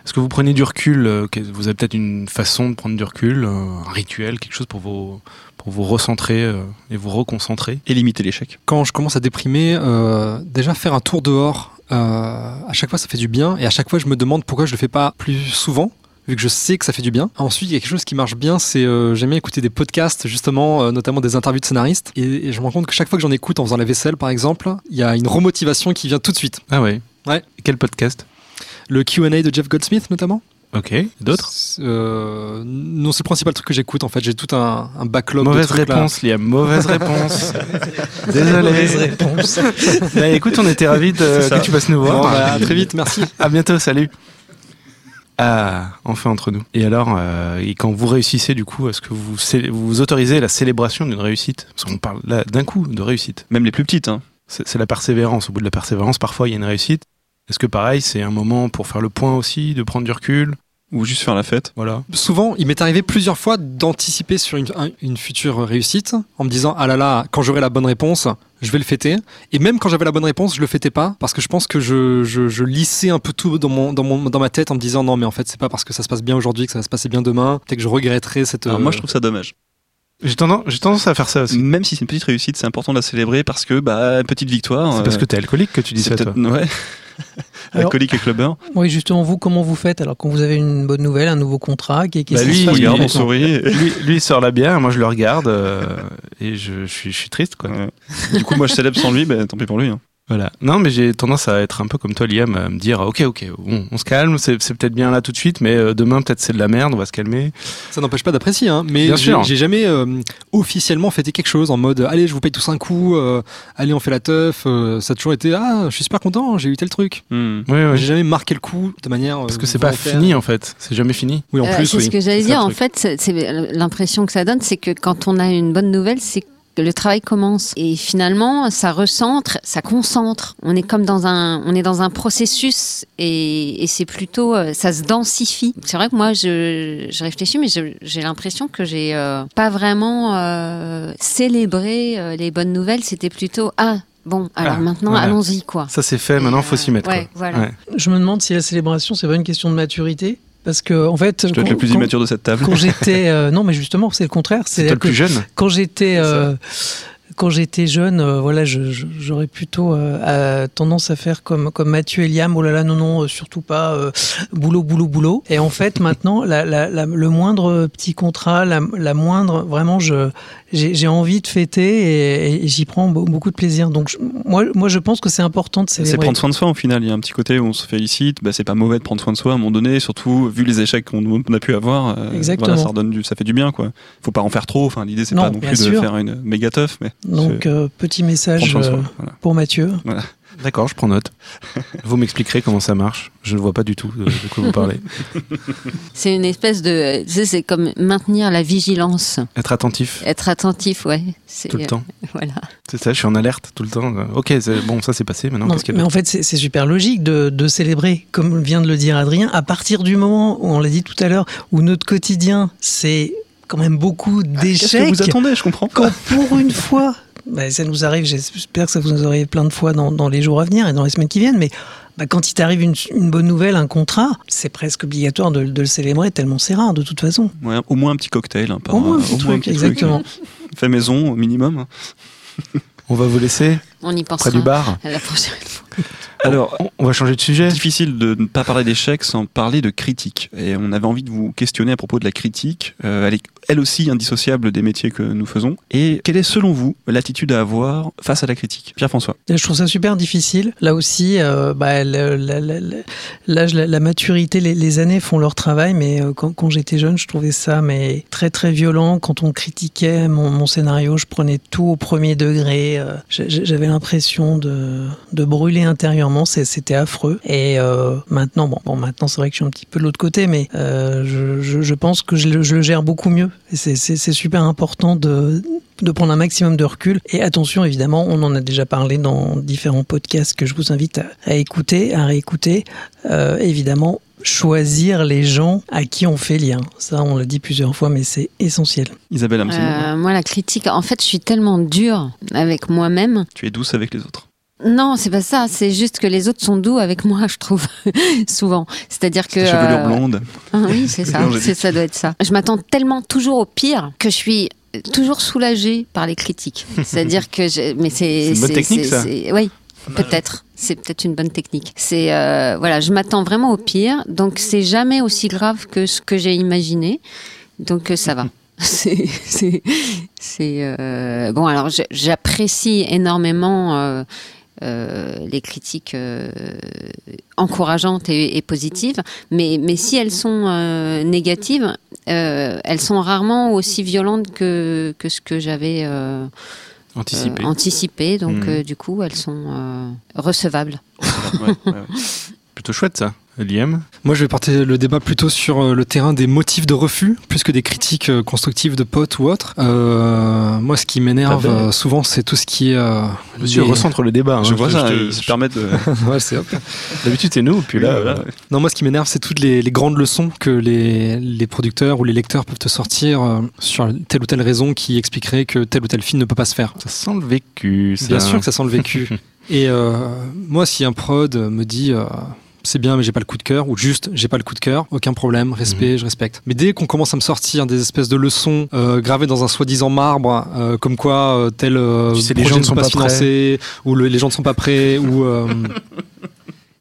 Est-ce que vous prenez du recul euh, que- Vous avez peut-être une façon de prendre du recul, euh, un rituel, quelque chose pour vous, pour vous recentrer euh, et vous reconcentrer Et limiter l'échec. Quand je commence à déprimer, euh, déjà faire un tour dehors, euh, à chaque fois ça fait du bien, et à chaque fois je me demande pourquoi je le fais pas plus souvent. Vu que je sais que ça fait du bien. Ensuite, il y a quelque chose qui marche bien, c'est euh, j'aime bien écouter des podcasts, justement, euh, notamment des interviews de scénaristes. Et, et je me rends compte que chaque fois que j'en écoute en faisant la vaisselle, par exemple, il y a une remotivation qui vient tout de suite. Ah ouais Ouais. Quel podcast? Le Q&A de Jeff Goldsmith, notamment. Ok. D'autres? Euh, Non, c'est le principal truc que j'écoute, en fait. J'ai tout un, un backlog Mauvaise de trucs, là. réponse, Liam. Mauvaise réponse. <laughs> Mauvaise Désolé. réponse. <laughs> Bah, écoute, on était ravis de, que tu passes nous voir. Bon, bah, à très vite, merci. À bientôt, salut. Ah, enfin entre nous. Et alors, euh, et quand vous réussissez, du coup, est-ce que vous, vous autorisez la célébration d'une réussite? Parce qu'on parle là d'un coup de réussite. Même les plus petites. Hein. C'est la persévérance. Au bout de la persévérance, parfois, il y a une réussite. Est-ce que pareil, c'est un moment pour faire le point aussi, de prendre du recul Ou juste faire la fête. Voilà. Souvent, il m'est arrivé plusieurs fois d'anticiper sur une, un- une future réussite en me disant ah là là, quand j'aurai la bonne réponse, je vais le fêter. Et même quand j'avais la bonne réponse, je le fêtais pas parce que je pense que je, je, je lissais un peu tout dans, mon, dans, mon, dans ma tête en me disant non, mais en fait, c'est pas parce que ça se passe bien aujourd'hui que ça va se passer bien demain. Peut-être que je regretterai cette. Alors euh, moi, je trouve ça dommage. J'ai tendance, j'ai tendance à faire ça aussi. Même si c'est une petite réussite, c'est important de la célébrer parce que, bah, petite victoire. C'est parce euh, que t'es alcoolique que tu dis ça, toi. Ouais. <laughs> Alors- Alcoolique et clubbeur. Oui, justement, vous, comment vous faites alors quand vous avez une bonne nouvelle, un nouveau contrat qui, qui Bah, lui, il- regarde, on maintenant sourit. <laughs> Lui, lui, il sort la bière, moi je le regarde euh, et je, je suis, je suis triste quoi. Ouais. Du coup, moi, je célèbre sans lui, ben, tant pis pour lui. hein. Voilà. Non, mais j'ai tendance à être un peu comme toi, Liam, à me dire ok, ok, bon, on se calme, c'est peut-être bien là tout de suite, mais euh, demain peut-être c'est de la merde, on va se calmer. Ça n'empêche pas d'apprécier, hein, mais Bien j'ai jamais euh, officiellement fêté quelque chose en mode allez, je vous paye tous un coup, euh, allez, on fait la teuf. euh, ça a toujours été ah, je suis super content, j'ai eu tel truc. Hmm. Oui, oui. J'ai jamais marqué le coup de manière. Parce que c'est pas fini en fait, c'est jamais fini. Oui, en Euh, plus, c'est oui. ce que j'allais dire. En fait, c'est- l'impression que ça donne, c'est que quand on a une bonne nouvelle, c'est le travail commence et finalement ça recentre, ça concentre. On est comme dans un, on est dans un processus et, et c'est plutôt, euh, ça se densifie. C'est vrai que moi je, je réfléchis, mais j'ai l'impression que j'ai euh, pas vraiment euh, célébré euh, les bonnes nouvelles. C'était plutôt ah bon, alors Ah, maintenant voilà. allons-y quoi. Ça c'est fait, maintenant faut s'y mettre. Ouais, quoi. voilà. Je me demande si la célébration, c'est pas une question de maturité. Parce que, en fait, Je dois être quand- le plus immature de cette table. quand j'étais <laughs> euh, non mais justement c'est le contraire C'est le plus jeune. quand j'étais euh, quand j'étais jeune euh, voilà j'aurais plutôt euh, tendance à faire comme comme Mathieu et Liam oh là là non non euh, surtout pas euh, boulot boulot boulot et en fait maintenant la, la- la- le moindre petit contrat la, moindre vraiment j'ai envie de fêter et, et j'y prends be- beaucoup de plaisir donc je- moi moi je pense que c'est important de C'est célébrer prendre soin de soi au final. Il y a un petit côté où on se félicite. Bah, c'est pas mauvais de prendre soin de soi à un moment donné, surtout vu les échecs qu'on on a pu avoir. Exactement. Voilà, ça, redonne du, ça fait du bien. quoi. Faut pas en faire trop. Enfin, L'idée, c'est pas non plus de faire une méga teuf, mais donc euh, petit message euh, Voilà. pour Mathieu D'accord, je prends note. <laughs> Vous m'expliquerez comment ça marche. Je ne vois pas du tout de, de quoi vous parlez. <laughs> C'est une espèce de, tu sais, c'est comme maintenir la vigilance, Être attentif être attentif, ouais. C'est tout le temps. Voilà. C'est ça, je suis en alerte tout le temps. Ok, bon, ça c'est passé. Maintenant, Non, mais en fait, c'est c'est super logique de, de célébrer, comme vient de le dire Adrien, à partir du moment où, on l'a dit tout à l'heure, où notre quotidien, c'est quand même beaucoup Qu'est-ce que d'échecs. vous attendez Je comprends pas. Quand pour une fois, bah, ça nous arrive, j'espère que ça vous arrive plein de fois dans, dans les jours à venir et dans les semaines qui viennent, mais bah, quand il t'arrive une, une bonne nouvelle, un contrat, c'est presque obligatoire de, de le célébrer, tellement c'est rare de toute façon. Ouais, au moins un petit cocktail. hein, par- Au moins un petit truc, exactement. Fait maison au minimum. <laughs> On va vous laisser On y pensera près du bar. à la prochaine fois. Alors, On, va changer de sujet. difficile de ne pas parler d'échecs sans parler de critique. Et on avait envie de vous questionner à propos de la critique. Euh, elle est elle aussi indissociable des métiers que nous faisons. Et quelle est selon vous l'attitude à avoir face à la critique? Pierre-François Je trouve ça super difficile. Là aussi, euh, bah, le- la- la- la- l'âge, la, maturité, les, les années font leur travail, mais euh, quand, quand j'étais jeune, je trouvais ça mais très très violent. Quand on critiquait mon, mon scénario, je prenais tout au premier degré. euh, J'avais l'impression de, de brûler intérieurement. C'était affreux. Et euh, maintenant, bon, bon, maintenant c'est vrai que je suis un petit peu de l'autre côté, mais euh, je, je, je pense que je le, je le gère beaucoup mieux. Et c'est- super important de de prendre un maximum de recul. Et attention, évidemment, on en a déjà parlé dans différents podcasts que je vous invite à, à écouter, à réécouter. Euh, évidemment, choisir les gens à qui on fait lien. Ça, on l'a dit plusieurs fois, mais c'est essentiel. Isabelle un petit mot. Euh, moi, la critique, en fait, je suis tellement dure avec moi-même. Tu es douce avec les autres. Non, c'est pas ça. C'est juste que les autres sont doux avec moi, je trouve, <laughs> souvent. C'est-à-dire que. Chevelure euh, blonde. Ah oui, c'est ça. <laughs> Ça doit être ça. Je m'attends tellement toujours au pire que je suis toujours soulagée par les critiques. C'est-à-dire que je, mais c'est C'est une bonne technique, ça. Oui, peut-être. C'est peut-être une bonne technique. C'est euh, voilà, je m'attends vraiment au pire, donc c'est jamais aussi grave que ce que j'ai imaginé. Donc euh, ça va. <laughs> C'est c'est euh, bon. Alors j'apprécie énormément. euh, les critiques euh, encourageantes et, et positives, mais, mais si elles sont euh, négatives, euh, elles sont rarement aussi violentes que, que ce que j'avais euh, Anticipé. euh, anticipé. Donc, euh, du coup, elles sont euh, recevables. Ouais, ouais, ouais. <laughs> Plutôt chouette ça. Liam Moi, je vais porter le débat plutôt sur euh, le terrain des motifs de refus, plus que des critiques euh, constructives de potes ou autres. Euh, moi, ce qui m'énerve euh, souvent, c'est tout ce qui est. euh, Monsieur les- recentre le débat. hein. je vois ça, te- ils se permettent de. <laughs> Ouais, c'est hop. D'habitude c'est nous, puis là, Voilà. Non, moi, ce qui m'énerve, c'est toutes les, les grandes leçons que les, les producteurs ou les lecteurs peuvent te sortir euh, sur telle ou telle raison qui expliquerait que tel ou tel film ne peut pas se faire. ça sent le vécu. Ça. Bien sûr que ça sent le vécu. <laughs> Et euh, moi, si un prod me dit, euh, c'est bien, mais j'ai pas le coup de cœur, ou juste, j'ai pas le coup de cœur, aucun problème, respect, Mhm. je respecte. Mais dès qu'on commence à me sortir des espèces de leçons euh, gravées dans un soi-disant marbre, euh, comme quoi euh, tel euh, Tu sais, les projet gens ne sont pas financer, ou le- les gens ne sont pas prêts, ou euh, <laughs>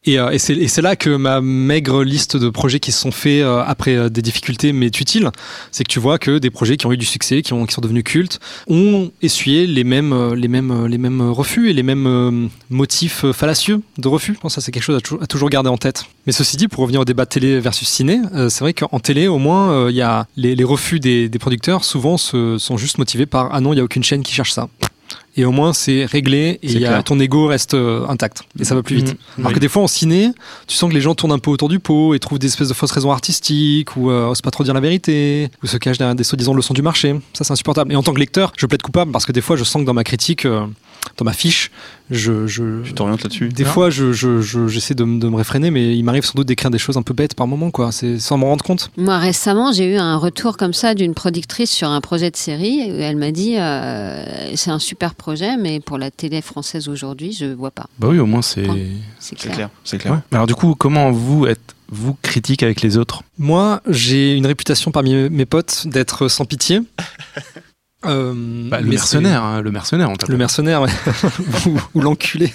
Et, euh, et c'est là que ma maigre liste de projets qui se sont faits euh, après euh, des difficultés mais utiles, c'est que tu vois que des projets qui ont eu du succès, qui, ont, qui sont devenus cultes, ont essuyé les mêmes, les mêmes, les mêmes refus et les mêmes motifs fallacieux de refus. Bon, ça, c'est quelque chose à, tou- à toujours garder en tête. Mais ceci dit, pour revenir au débat télé versus ciné, c'est vrai qu'en télé, au moins, il y a les, les refus des, des producteurs souvent se, sont juste motivés par ah non, il y a aucune chaîne qui cherche ça. Et au moins, c'est réglé et y a- ton ego reste euh, intact et ça va plus vite. Mhm. Alors que des fois en ciné, tu sens que les gens tournent un peu autour du pot et trouvent des espèces de fausses raisons artistiques ou euh, osent pas trop dire la vérité ou se cachent derrière des soi-disant leçons du marché. Ça, c'est insupportable. Et en tant que lecteur, je plaide coupable parce que des fois, je sens que dans ma critique, euh, dans ma fiche, je, je- Tu t'orientes là-dessus des Non. fois, je, je- je- j'essaie de, me- de me réfréner, mais il m'arrive sans doute d'écrire des choses un peu bêtes par moment, quoi. C'est sans m'en rendre compte. Moi, récemment, j'ai eu un retour comme ça d'une productrice sur un projet de série. où Elle m'a dit euh, c'est un super projet, mais pour la télé française aujourd'hui, je vois pas. Bah oui, au moins c'est. C'est C'est clair. clair, c'est clair. Alors du coup, comment vous êtes vous critique avec les autres? Moi, j'ai une réputation parmi mes potes d'être sans pitié. <laughs> Euh, Bah, Le mercenaire, hein, le mercenaire, on. Le mercenaire, ouais. <laughs> ou, ou l'enculé.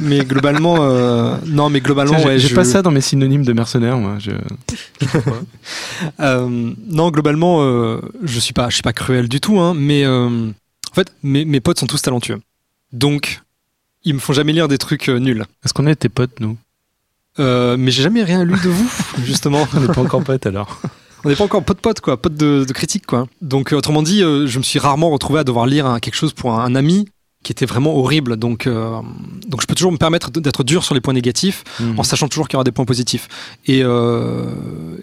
Mais globalement, euh, non, mais globalement, j'ai ouais, j'ai je- pas ça dans mes synonymes de mercenaire, moi. Je... <laughs> Euh, non, globalement, euh, je suis pas, je suis pas cruel du tout, hein, mais euh, en fait, mes, mes potes sont tous talentueux. Donc, ils me font jamais lire des trucs nuls. Est-ce qu'on est tes potes, nous? Euh, mais j'ai jamais rien lu de vous, <laughs> justement. On n'est pas encore potes alors. On n'est pas encore pote pote quoi, pote de, de critique quoi. Donc euh, autrement dit, euh, je me suis rarement retrouvé à devoir lire un- quelque chose pour un, un ami qui était vraiment horrible. Donc euh, donc je peux toujours me permettre d'être dur sur les points négatifs Mhm. en sachant toujours qu'il y aura des points positifs. Et euh,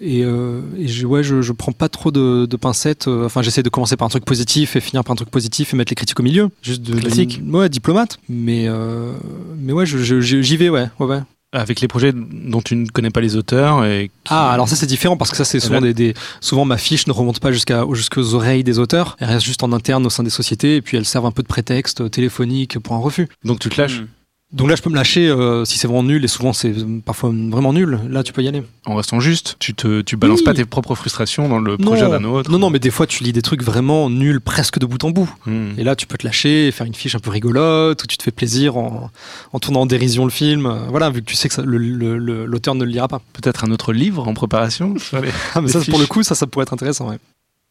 et, euh, et je, ouais, je, je prends pas trop de, de pincettes. euh, Enfin, j'essaie de commencer par un truc positif et finir par un truc positif et mettre les critiques au milieu. Juste de Classique. de- ouais, diplomate. Mais euh, mais ouais, j'y vais ouais, ouais ouais. Avec les projets dont tu ne connais pas les auteurs et qui- Ah, alors ça c'est différent parce que ça c'est souvent des, des- souvent ma fiche ne remonte pas jusqu'à jusqu'aux oreilles des auteurs, elle reste juste en interne au sein des sociétés et puis elles servent un peu de prétexte téléphonique pour un refus. donc tu te lâches Mm. Donc là je peux me lâcher euh, si c'est vraiment nul et souvent c'est parfois vraiment nul. Là tu peux y aller. en restant juste. Tu te tu balances Oui. pas tes propres frustrations dans le projet d'un autre. non non mais des fois tu lis des trucs vraiment nuls presque de bout en bout. Mhm. Et là tu peux te lâcher et faire une fiche un peu rigolote où tu te fais plaisir en, en tournant en dérision le film. Euh, Voilà vu que tu sais que l'auteur ne le lira pas. Peut-être un autre livre en préparation <laughs> Ah, mais ça pour le coup ça ça pourrait être intéressant. Ouais.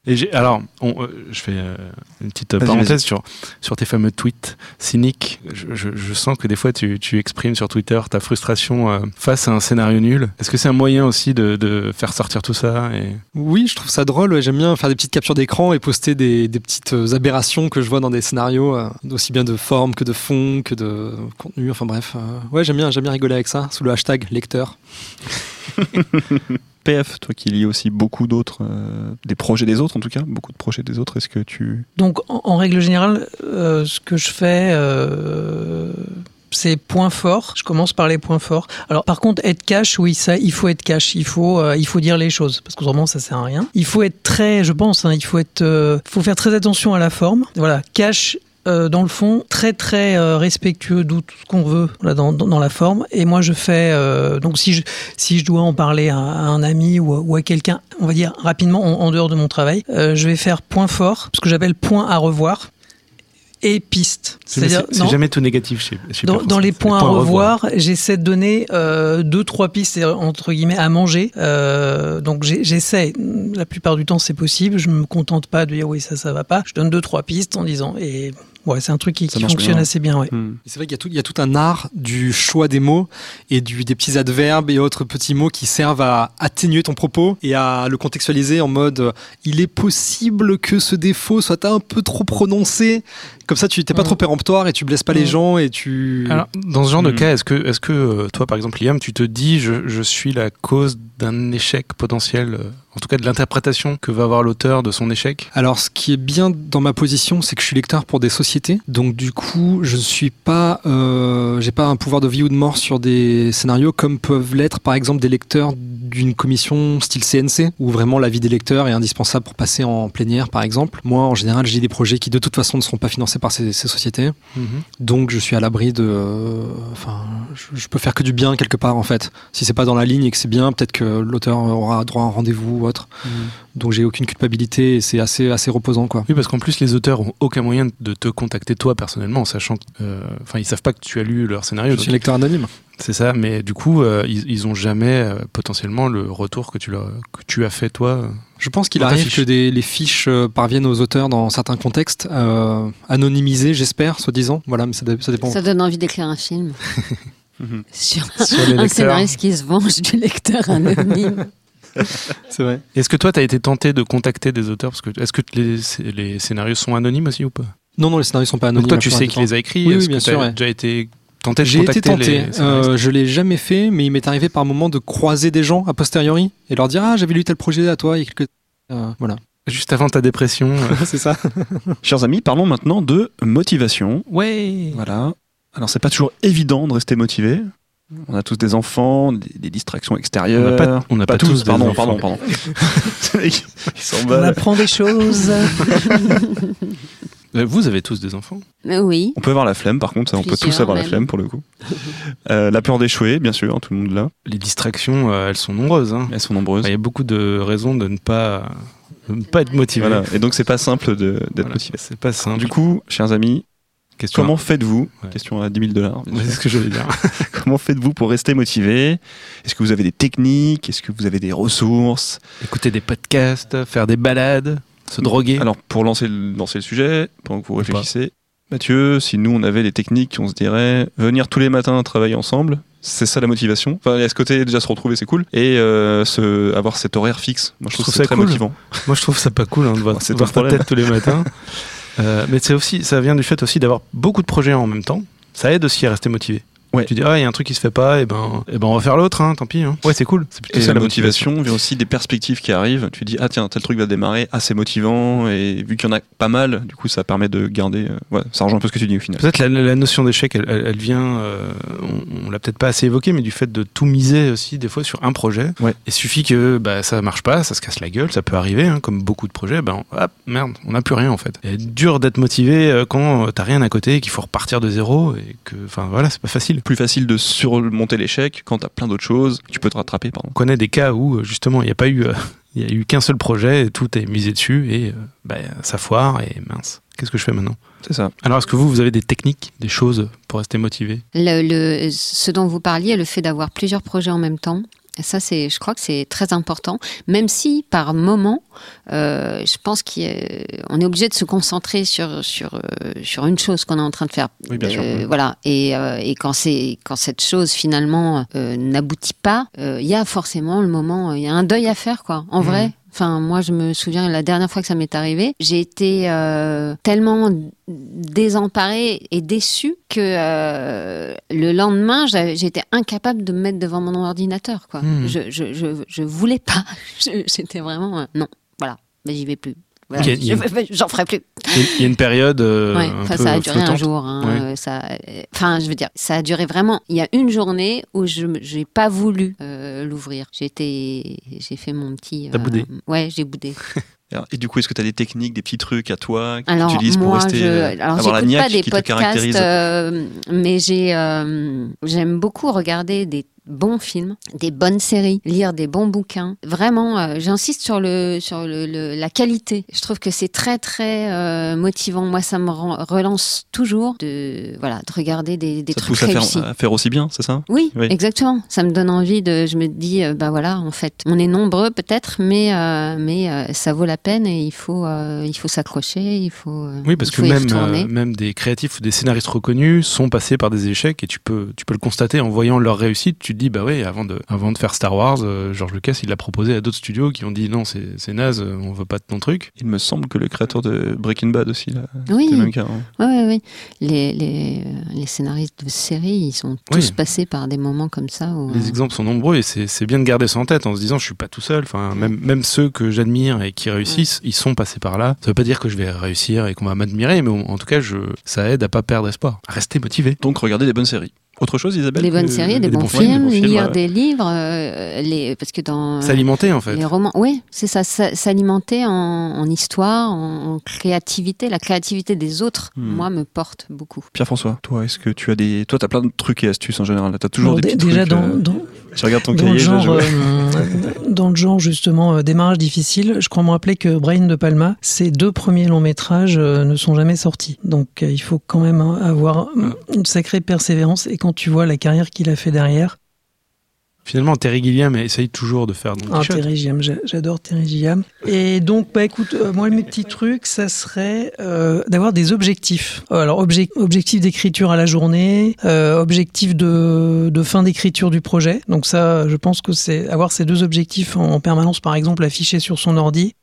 Et alors, on, euh, je fais euh, une petite parenthèse sur, sur tes fameux tweets cyniques. Je, je- je sens que des fois, tu, tu exprimes sur Twitter ta frustration euh, face à un scénario nul. Est-ce que c'est un moyen aussi de, de faire sortir tout ça et... Oui, je trouve ça drôle. ouais. J'aime bien faire des petites captures d'écran et poster des, des petites aberrations que je vois dans des scénarios, euh, aussi bien de forme que de fond, que de contenu. Enfin bref, euh, ouais, j'aime bien, j'aime bien rigoler avec ça sous le hashtag lecteur. <laughs> PF, toi qui lis aussi beaucoup d'autres, euh, des projets des autres en tout cas, beaucoup de projets des autres, est-ce que tu... Donc, en, règle générale, euh, ce que je fais, euh, c'est points forts. Je commence par les points forts. Alors, par contre, être cash, oui, ça, il faut être cash. Il faut, il faut dire les choses parce qu'autrement, ça sert à rien. Il faut être très, je pense, hein, il faut être, euh, faut faire très attention à la forme. Voilà, cash. Euh, dans le fond, très très euh, respectueux d'où tout ce qu'on veut voilà, dans, dans, la forme. Et moi, je fais euh, donc si je si je dois en parler à, à un ami ou à, ou à quelqu'un, on va dire rapidement en, en dehors de mon travail, je vais faire point fort, ce que j'appelle point à revoir et piste. C'est jamais tout négatif chez, chez dans, les points à revoir, j'essaie de donner euh, deux trois pistes entre guillemets à manger. Euh, donc j'essaie. La plupart du temps c'est possible. Je me contente pas de dire oui ça ça va pas. Je donne deux trois pistes en disant et ouais c'est un truc qui, qui fonctionne bien. assez bien. Ouais. Hmm. C'est vrai qu'il y, a tout- il y a tout un art du choix des mots et du, des petits adverbes et autres petits mots qui servent à atténuer ton propos et à le contextualiser en mode euh, il est possible que ce défaut soit un peu trop prononcé. Comme ça, tu n'es pas Mhm. trop péremptoire et tu blesses pas les Mhm. gens et tu. Alors, dans ce genre de Hmm. cas, est-ce que, est-ce que euh, toi, par exemple, Liam, tu te dis, je, je suis la cause d'un échec potentiel, euh, en tout cas de l'interprétation que va avoir l'auteur de son échec Alors, ce qui est bien dans ma position, c'est que je suis lecteur pour des sociétés. Donc, du coup, je ne suis pas, euh, j'ai pas un pouvoir de vie ou de mort sur des scénarios comme peuvent l'être, par exemple, des lecteurs d'une commission style CNC, où vraiment l'avis des lecteurs est indispensable pour passer en plénière, par exemple. Moi, en général, j'ai des projets qui de toute façon ne seront pas financés par ces, ces sociétés. Mhm. Donc je suis à l'abri de. euh, Enfin, je, je peux faire que du bien quelque part en fait. Si c'est pas dans la ligne et que c'est bien, peut-être que l'auteur aura droit à un rendez-vous ou autre. Donc j'ai aucune culpabilité et c'est assez assez reposant quoi. Oui, parce qu'en plus, les auteurs ont aucun moyen de te contacter toi personnellement, en sachant que, euh, enfin, ils savent pas que tu as lu leur scénario. Je donc suis lecteur anonyme. C'est ça, mais du coup, euh, ils, ils ont jamais euh, potentiellement le retour que tu, leur, que tu as fait toi. Je pense qu'il arrive fiche. que des, les fiches euh, parviennent aux auteurs dans certains contextes, euh, anonymisés, j'espère, soi-disant. Voilà, mais ça, dé- ça dépend. Ça donne envie d'écrire un film <laughs> sur Sur un lecteurs. scénariste qui se venge du lecteur anonyme. <laughs> <laughs> C'est vrai. Est-ce que toi, tu as été tenté de contacter des auteurs? Parce que Est-ce que les, les scénarios sont anonymes aussi ou pas? Non, non, les scénarios sont pas anonymes. Donc toi, tu sais qui les a écrits Oui, bien que sûr, ouais. déjà été tenté de J'ai été tenté. les Euh, je l'ai jamais fait, mais il m'est arrivé par moment de croiser des gens a posteriori et leur dire ah j'avais lu tel projet à toi il y a quelques euh, voilà. Juste avant ta dépression. euh. <laughs> c'est ça. <laughs> Chers amis, parlons maintenant de motivation. ouais. Voilà. Alors, c'est pas toujours évident de rester motivé. On a tous des enfants, des, des distractions On extérieures. n'a pas, on n'a pas, tous, des pardon, enfants. pardon, pardon. <laughs> Ils On apprend des choses. <laughs> Vous avez tous des enfants? Oui. On peut avoir la flemme, par contre, on peut tous avoir la flemme pour le coup. Euh, la peur d'échouer, bien sûr, tout le monde là. Les distractions, euh, elles sont nombreuses. hein. Elles sont nombreuses. Il y a beaucoup de raisons de ne pas, de ne pas être motivé. Voilà. Et donc, c'est pas simple de- d'être Voilà. motivé. C'est pas simple. Du coup, chers amis, question comment faites-vous Ouais. Question à 10 000 dollars. C'est ce que je voulais dire. <laughs> Comment faites-vous pour rester motivé? Est-ce que vous avez des techniques? Est-ce que vous avez des ressources? Écouter des podcasts, faire des balades, se droguer. Alors, pour lancer le, lancer le sujet, pendant que vous réfléchissez, Mathieu, si nous on avait des techniques, on se dirait venir tous les matins travailler ensemble, c'est ça la motivation? Enfin, a ce côté déjà se retrouver, c'est cool, et euh, avoir cet horaire fixe. Moi, je, trouve, ça très cool. motivant. Moi, je trouve ça pas cool hein, de voir, voir ta tête tous les matins. <laughs> Euh, mais c'est aussi, ça vient du fait aussi d'avoir beaucoup de projets en même temps. Ça aide aussi à rester motivé. Ouais. Tu dis ah il y a un truc qui se fait pas et ben et ben on va faire l'autre hein, tant pis hein. Ouais c'est cool. C'est plutôt Et ça la motivation vient aussi des perspectives qui arrivent. Tu dis, ah tiens, tel truc va démarrer, ah c'est motivant, et vu qu'il y en a pas mal, du coup ça permet de garder. euh, ouais, ça rejoint un peu ce que tu dis au final. Peut-être la, la notion d'échec, elle, elle- elle vient, euh, on, on l'a peut-être pas assez évoqué, mais du fait de tout miser aussi des fois sur un projet. Ouais. Il suffit que bah, ça marche pas, ça se casse la gueule, ça peut arriver, hein, comme beaucoup de projets. Ben hop, merde, on n'a plus rien en fait. Et dur d'être motivé euh, quand t'as rien à côté, qu'il faut repartir de zéro et que, enfin voilà, c'est pas facile. Plus facile de surmonter l'échec quand t'as plein d'autres choses, tu peux te rattraper, pardon. On connaît des cas où euh, justement il n'y a pas eu, euh, <laughs> il y a eu qu'un seul projet, et tout est misé dessus et euh, bah, ça foire et mince. Qu'est-ce que je fais maintenant? C'est ça. Alors est-ce que vous, vous avez des techniques, des choses pour rester motivé? Le, le- ce dont vous parliez, le fait d'avoir plusieurs projets en même temps, ça, c'est, je crois que c'est très important. Même si, par moment, euh, je pense qu'on est obligé de se concentrer sur sur euh, sur une chose qu'on est en train de faire. Oui, bien sûr. Euh, Voilà. Et, euh, et quand c'est quand cette chose finalement euh, n'aboutit pas, euh, il y a forcément le moment, il y a un deuil à faire, quoi. En Mhm. vrai. Enfin, moi, je me souviens la dernière fois que ça m'est arrivé, j'ai été euh, tellement désemparée et déçue que euh, le lendemain, j'étais incapable de me mettre devant mon ordinateur. Quoi. Mhm. Je, je, je, je voulais pas. <laughs> J'étais vraiment euh, non. Voilà, mais j'y vais plus. Voilà. J'en ferai plus. Il y a- une période euh, Ouais, un enfin, peu ça a duré un flottante. jour. hein, Ouais. euh, ça, euh, enfin, je veux dire, ça a duré vraiment. Il y a une journée où je n'ai pas voulu euh, l'ouvrir. J'étais, j'ai fait mon petit. T'as boudé. Ouais, j'ai boudé. <laughs> Et du coup, est-ce que tu as des techniques, des petits trucs à toi que Alors tu utilises pour rester, je, euh, alors avoir la pas des qui te podcasts, caractérise euh, mais j'ai, euh, j'aime beaucoup regarder des bons films, des bonnes séries, lire des bons bouquins. Vraiment, euh, j'insiste sur le sur le, le- la qualité. Je trouve que c'est très très euh, motivant. Moi, ça me rend- relance toujours de voilà de regarder des, des Ça trucs pousse à réussis. faire, à faire aussi bien, c'est ça? Oui, Oui. exactement. Ça me donne envie de. Je me dis, euh, bah voilà, en fait, on est nombreux peut-être, mais euh, mais euh, ça vaut la peine et il faut euh, il faut s'accrocher, il faut. euh, Oui, parce que même, euh, même des créatifs ou des scénaristes reconnus sont passés par des échecs et tu peux, tu peux le constater en voyant leur réussite. Tu te dis, bah oui, avant de, avant de faire Star Wars, euh, George Lucas, il l'a proposé à d'autres studios qui ont dit non, c'est c'est naze, euh, on veut pas de ton truc. Il me semble que le créateur de Breaking Bad aussi, là, Oui, c'est le même cas. hein. ouais, ouais, ouais. Les, les, euh, les scénaristes de séries, ils sont tous Oui. passés par des moments comme ça. Où, Les euh, exemples sont nombreux et c'est c'est bien de garder ça en tête en se disant, je suis pas tout seul. Enfin, même, même ceux que j'admire et qui réussissent, ils sont passés par là. Ça veut pas dire que je vais réussir et qu'on va m'admirer, mais en tout cas, je, ça aide à pas perdre espoir, à rester motivé. Donc, regardez des bonnes séries. Autre chose, Isabelle Les bonnes séries, des, des bons, bons films, des bons lire des livres, euh, les, parce que dans S'alimenter en fait. les romans, oui, c'est ça, s'alimenter en, en histoire, en, en créativité. La créativité des autres, Hmm. moi, me porte beaucoup. Pierre-François, toi, est-ce que tu as des. Toi, t'as plein de trucs et astuces en général. T'as toujours Bon, des petits déjà trucs. dans, euh, dans, Je regarde ton dans cahier, là, genre, je- euh, dans le genre justement euh, démarrage difficile, je crois me rappeler que Brian De Palma, ses deux premiers longs métrages euh, ne sont jamais sortis. Donc euh, il faut quand même hein, avoir euh, une sacrée persévérance. Et quand tu vois la carrière qu'il a fait derrière, Finalement, Terry Gilliam essaye toujours de faire Don ah. Terry Gilliam, j'a- j'adore Terry Gilliam. Et donc bah écoute, euh, moi mes petits trucs, ça serait euh, d'avoir des objectifs. Euh, Alors objec- objectif d'écriture à la journée, euh, objectif de, de fin d'écriture du projet. Donc ça, je pense que c'est avoir ces deux objectifs en permanence, par exemple, affichés sur son ordi.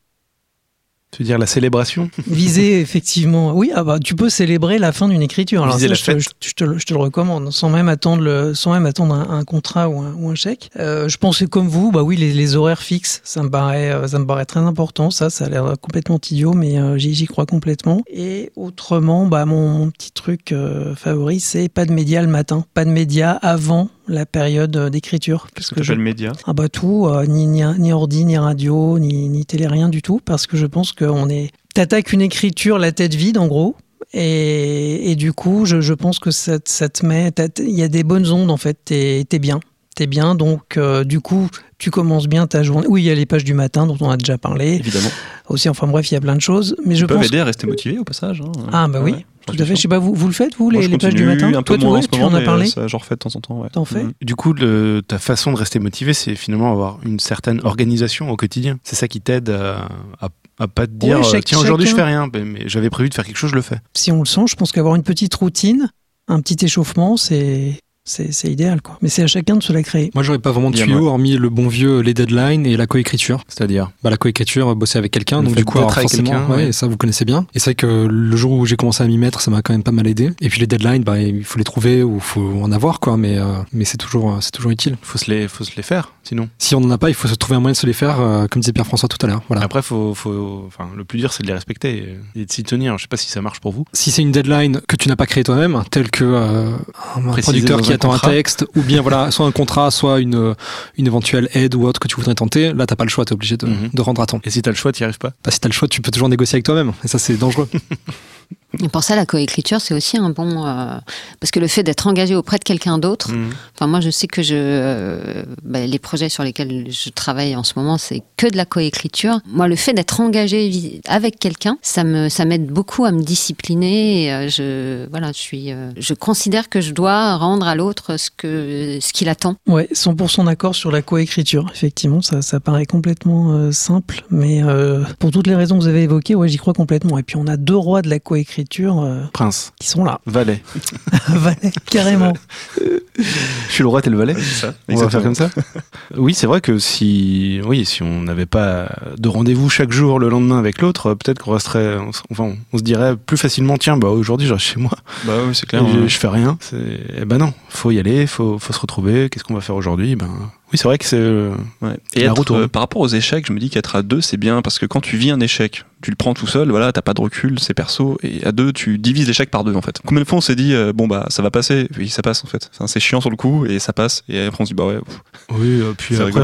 Tu veux dire la célébration <laughs> Viser effectivement. Oui, ah bah, tu peux célébrer la fin d'une écriture. Alors Viser ça, la je, te, je te le- je te le recommande, sans même attendre, le, sans même attendre un, un contrat ou un, ou un chèque. Euh, je pensais comme vous, bah oui, les, les horaires fixes, ça me paraît, euh, ça me paraît très important. Ça, ça a l'air complètement idiot, mais euh, j'y crois complètement. Et autrement, bah mon, mon petit truc euh, favori, c'est pas de médias le matin, pas de médias avant la période euh, d'écriture, parce que que je t'appelles média? Ah bah tout, euh, ni, ni, ni ordi, ni radio, ni, ni télé, rien du tout, parce que je pense qu'on est... T'attaques une écriture la tête vide, en gros, et, et du coup, je, je pense que ça, te- ça te met... Il y a des bonnes ondes, en fait, t'es t'es bien. T'es bien, donc euh, du coup, tu commences bien ta journée. Oui, il y a les pages du matin dont on a déjà parlé. Évidemment. Aussi, enfin bref, il y a plein de choses. Mais je Ils peuvent pense... aider à rester motivé au passage. hein. Ah bah oui, Ouais, tout à fait. Je sais pas, vous, vous le faites, vous, Moi, les, les pages du matin Un peu Toi, tu- moins en ce tu moment, en as parlé euh, ça, J'en refais de temps en temps. ouais. T'en fais Mhm. Du coup, le- ta façon de rester motivé, c'est finalement avoir une certaine organisation au quotidien. C'est ça qui t'aide à, à, à pas te dire Ouais, euh, chaque- tiens aujourd'hui je fais rien, mais j'avais prévu de faire quelque chose, je le fais. si on le sent, je pense qu'avoir une petite routine, un petit échauffement, c'est c'est c'est idéal quoi. Mais c'est à chacun de se la créer. Moi, j'aurais pas vraiment de tuyau, hormis le bon vieux, les deadlines et la coécriture. C'est-à-dire Bah, la coécriture, bosser avec quelqu'un, donc du coup, alors, avec forcément, quelqu'un, ouais, ouais. et ça vous connaissez bien. Et c'est vrai que le jour où j'ai commencé à m'y mettre, ça m'a quand même pas mal aidé. Et puis les deadlines, bah, il faut les trouver ou faut en avoir, quoi. Mais, euh, mais c'est toujours, c'est toujours utile. faut se les, faut se les faire, sinon. Si on en a pas, il faut se trouver un moyen de se les faire, euh, comme disait Pierre-François tout à l'heure. Voilà. Après, faut, faut, enfin, le plus dur, c'est de les respecter et de s'y tenir. Je sais pas si ça marche pour vous. Si c'est une deadline que tu n'as pas créée toi-même, tel que euh, un Préciser producteur qui un texte, ou bien voilà, soit un contrat, soit une, une éventuelle aide ou autre que tu voudrais tenter, là t'as pas le choix, t'es obligé de, Mhm. de rendre à temps. Et si t'as le choix, t'y arrives pas. Bah, si t'as le choix, tu peux toujours négocier avec toi-même, et ça c'est dangereux. <laughs> Et pour ça, la coécriture, c'est aussi un bon. euh, parce que le fait d'être engagé auprès de quelqu'un d'autre, Mhm. Enfin, moi, je sais que je, euh, bah, les projets sur lesquels je travaille en ce moment, c'est que de la coécriture. Moi, le fait d'être engagé avec quelqu'un, ça me, ça m'aide beaucoup à me discipliner. Et, euh, je, voilà, je suis, euh, je considère que je dois rendre à l'autre ce que, ce qu'il attend. Ouais, 100% d'accord sur la coécriture. Effectivement, ça, ça paraît complètement euh, simple, mais euh, pour toutes les raisons que vous avez évoquées, ouais, j'y crois complètement. Et puis on a deux rois de la coécriture euh, Prince, qui sont là, valet. <laughs> Valet, carrément. Je suis le roi, t'es le valet. ça. On va faire comme ça Oui, c'est vrai que si, oui, si on n'avait pas de rendez-vous chaque jour le lendemain avec l'autre, peut-être qu'on resterait, on enfin, on se dirait plus facilement, tiens, bah aujourd'hui je reste chez moi, Bah oui, c'est clair. je, hein. je fais rien. Eh ben non, faut y aller, faut, faut se retrouver. Qu'est-ce qu'on va faire aujourd'hui? Ben oui, c'est vrai que c'est. euh, Ouais. Et La être, route euh, par rapport aux échecs, je me dis qu'être à deux, c'est bien parce que quand tu vis un échec, tu le prends tout seul, voilà, t'as pas de recul, c'est perso, et à deux, tu divises l'échec par deux en fait. Combien de fois on s'est dit, euh, bon bah ça va passer, puis ça passe en fait. Enfin, c'est chiant sur le coup, et ça passe, et après on se dit, bah ouais, pff. Oui, puis après,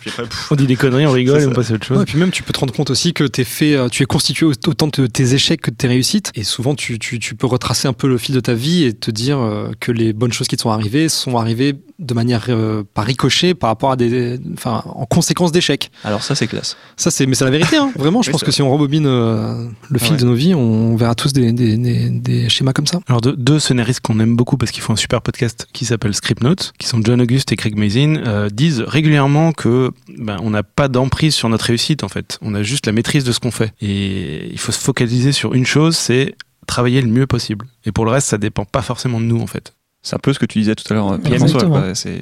puis après, pff. on dit des conneries, on rigole C'est et on passe à autre Ouais, chose. et puis même, tu peux te rendre compte aussi que t'es fait, euh, tu es constitué autant de tes échecs que de tes réussites. Et souvent, tu, tu, tu peux retracer un peu le fil de ta vie et te dire euh, que les bonnes choses qui te sont arrivées sont arrivées de manière euh, par ricochet par rapport à des, enfin, en conséquence d'échecs. Alors ça c'est classe. Ça, c'est, mais c'est la vérité, hein. <laughs> Vraiment, je Oui, pense que si on rebobine euh, le fil Ouais. de nos vies, on verra tous des, des, des, des schémas comme ça. Alors deux, deux scénaristes qu'on aime beaucoup parce qu'ils font un super podcast qui s'appelle Script Notes, qui sont John August et Craig Mazin, euh, disent régulièrement que ben, on n'a pas d'emprise sur notre réussite en fait. On a juste la maîtrise de ce qu'on fait. Et il faut se focaliser sur une chose, c'est travailler le mieux possible. Et pour le reste, ça dépend pas forcément de nous en fait. C'est un peu ce que tu disais tout à l'heure, euh. François.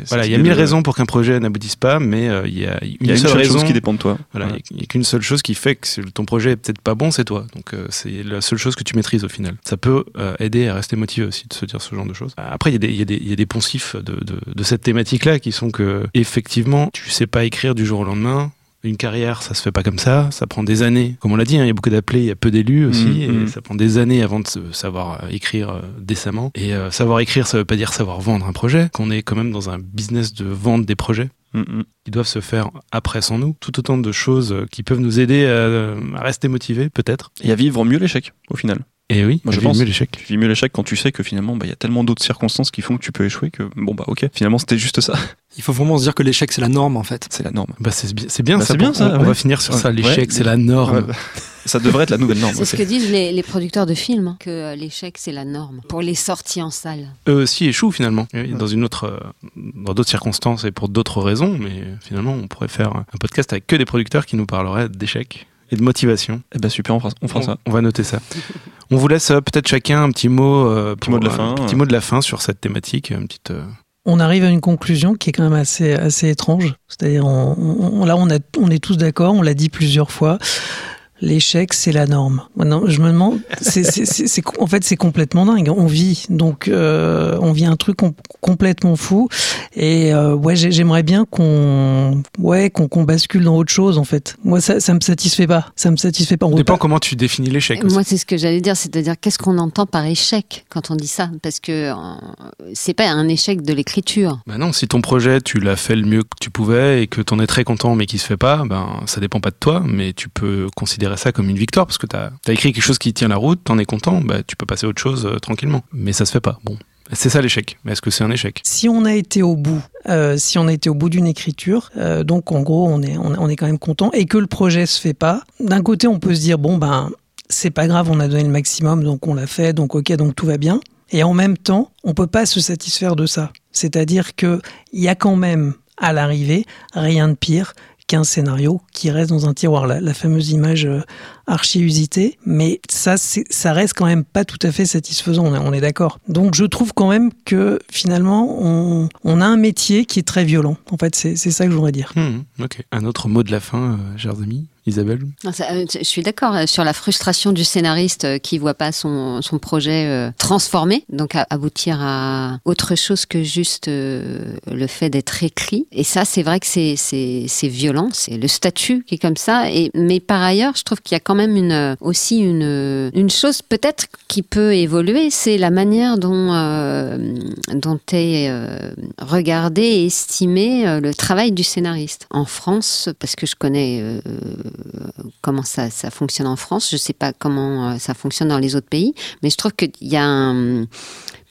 Voilà, il y a mille de- raisons pour qu'un projet n'aboutisse pas, mais euh, il y a une, Il y a une seule seule raison chose qui dépend de toi. Voilà, il Ouais. n'y a, qu'une seule chose qui fait que ton projet est peut-être pas bon, c'est toi. Donc euh, c'est la seule chose que tu maîtrises au final. Ça peut euh, aider à rester motivé aussi de se dire ce genre de choses. Après, il y, a des- y, y a poncifs de, de, de cette thématique-là qui sont que effectivement, tu sais pas écrire du jour au lendemain. Une carrière, ça se fait pas comme ça. Ça prend des années. Comme on l'a dit, hein, il y a beaucoup d'appelés, il y a peu d'élus aussi. Mm, et mm. ça prend des années avant de savoir euh, écrire euh, décemment. Et euh, savoir écrire, ça veut pas dire savoir vendre un projet. Qu'on est quand même dans un business de vente des projets Mm, qui doivent se faire après sans nous. Tout autant de choses qui peuvent nous aider à, à rester motivés, peut-être. Et à vivre mieux l'échec, au final. Et oui, Moi, je pense. mieux l'échec. Tu vis mieux l'échec quand tu sais que finalement, bah, il y a tellement d'autres circonstances qui font que tu peux échouer que, bon, bah, ok, finalement, c'était juste ça. <laughs> Il faut vraiment se dire que l'échec, c'est la norme, en fait. C'est la norme. Bah, c'est bien, c'est bien Bah, ça. c'est bien, ça, On, va finir sur ça. L'échec, Ouais. c'est la norme. Ouais. <laughs> Ça devrait être la nouvelle norme. C'est ce que disent les, les producteurs de films, hein, que euh, l'échec c'est la norme pour les sorties en salle. eux aussi échouent finalement dans une autre euh, dans d'autres circonstances et pour d'autres raisons mais finalement on pourrait faire un podcast avec que des producteurs qui nous parleraient d'échecs et de motivation Eh ben, super, on fera, on fera ça. on va noter ça <laughs> on vous laisse euh, peut-être chacun un petit mot euh, Petit mot de la euh, fin, un petit euh. mot de la fin sur cette thématique une petite euh, On arrive à une conclusion qui est quand même assez, assez étrange. C'est-à-dire, on, on- là, on, a, on est tous d'accord, on l'a dit plusieurs fois. L'échec, c'est la norme. Maintenant, je me demande, c'est, en fait, c'est complètement dingue. On vit, donc, euh, on vit un truc com- complètement fou. Et euh, ouais, j'ai- j'aimerais bien qu'on, ouais, qu'on, bascule dans autre chose. En fait, moi, ça, ça me satisfait pas. Ça me satisfait pas. On dépend pas- comment tu définis l'échec. Moi, c'est ce que j'allais dire, c'est-à-dire qu'est-ce qu'on entend par échec quand on dit ça? Parce que euh, c'est pas un échec de l'écriture. Bah non, si ton projet, tu l'as fait le mieux que tu pouvais et que t'en es très content mais qui se fait pas, ben ça dépend pas de toi, mais tu peux considérer ça comme une victoire parce que t'as as écrit quelque chose qui tient la route, t'en es content, bah tu peux passer à autre chose euh, tranquillement. Mais ça se fait pas. Bon, c'est ça l'échec. Mais est-ce que c'est un échec? Si on a été au bout, euh, si on a été au bout d'une écriture, euh, donc en gros on est, on, on est quand même content et que le projet se fait pas. D'un côté on peut se dire bon ben c'est pas grave, on a donné le maximum donc on l'a fait donc ok donc tout va bien. Et en même temps on peut pas se satisfaire de ça. C'est-à-dire que il y a quand même à l'arrivée rien de pire qu'un scénario qui reste dans un tiroir, la, la fameuse image euh, archi-usitée, mais ça, ça reste quand même pas tout à fait satisfaisant, on est, d'accord. Donc je trouve quand même que finalement, on, on a un métier qui est très violent. En fait, c'est c'est ça que je voudrais dire. Hmm, Ok. Un autre mot de la fin, euh, chers amis Isabelle? Euh, Je suis d'accord euh, sur la frustration du scénariste qui voit pas son, son projet transformé, donc à- aboutir à autre chose que juste le fait d'être écrit. Et ça, c'est vrai que c'est c'est c'est violent, c'est le statut qui est comme ça. Et mais par ailleurs, je trouve qu'il y a quand même une euh, aussi une une chose peut-être qui peut évoluer, c'est la manière dont euh, dont est euh, regardé et estimé euh, le travail du scénariste en France, parce que je connais euh, comment ça, ça fonctionne en France. Je sais pas comment euh, ça fonctionne dans les autres pays, mais je trouve qu'il y a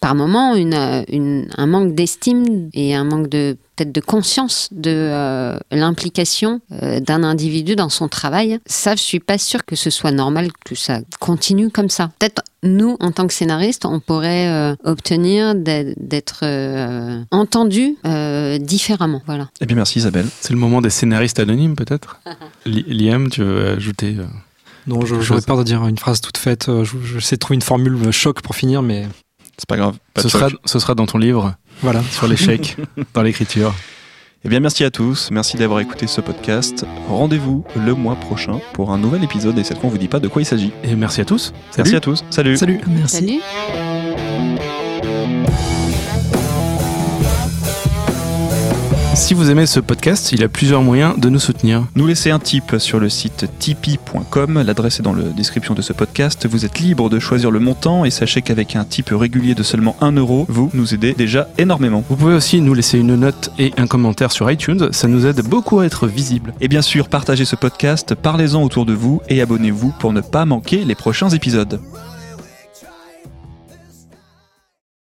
par moment euh, une- un manque d'estime et un manque de peut-être de conscience de euh, l'implication euh, d'un individu dans son travail. Ça, je suis pas sûre que ce soit normal que ça continue comme ça. Peut-être nous, en tant que scénaristes, on pourrait euh, obtenir d'être- euh, entendus euh, différemment. Voilà. Eh bien, merci Isabelle. C'est le moment des scénaristes anonymes, peut-être? <laughs> Li- Liam, tu veux ajouter euh, Non, j'aurais peur de dire une phrase toute faite. Je, je sais de trouver une formule choc pour finir, mais C'est pas grave. Pas ce, sera, ce sera dans ton livre voilà. sur l'échec, <laughs> dans l'écriture. Eh bien, merci à tous. Merci d'avoir écouté ce podcast. Rendez-vous le mois prochain pour un nouvel épisode et cette fois, on vous dit pas de quoi il s'agit. Et merci à tous. Merci à tous. Salut. Salut. Merci. Salut. Si vous aimez ce podcast, il y a plusieurs moyens de nous soutenir. Nous laisser un tip sur le site tipeee.com. L'adresse est dans la description de ce podcast. Vous êtes libre de choisir le montant et sachez qu'avec un tip régulier de seulement 1 euro, vous nous aidez déjà énormément. Vous pouvez aussi nous laisser une note et un commentaire sur iTunes, ça nous aide beaucoup à être visible. Et bien sûr, partagez ce podcast, parlez-en autour de vous et abonnez-vous pour ne pas manquer les prochains épisodes.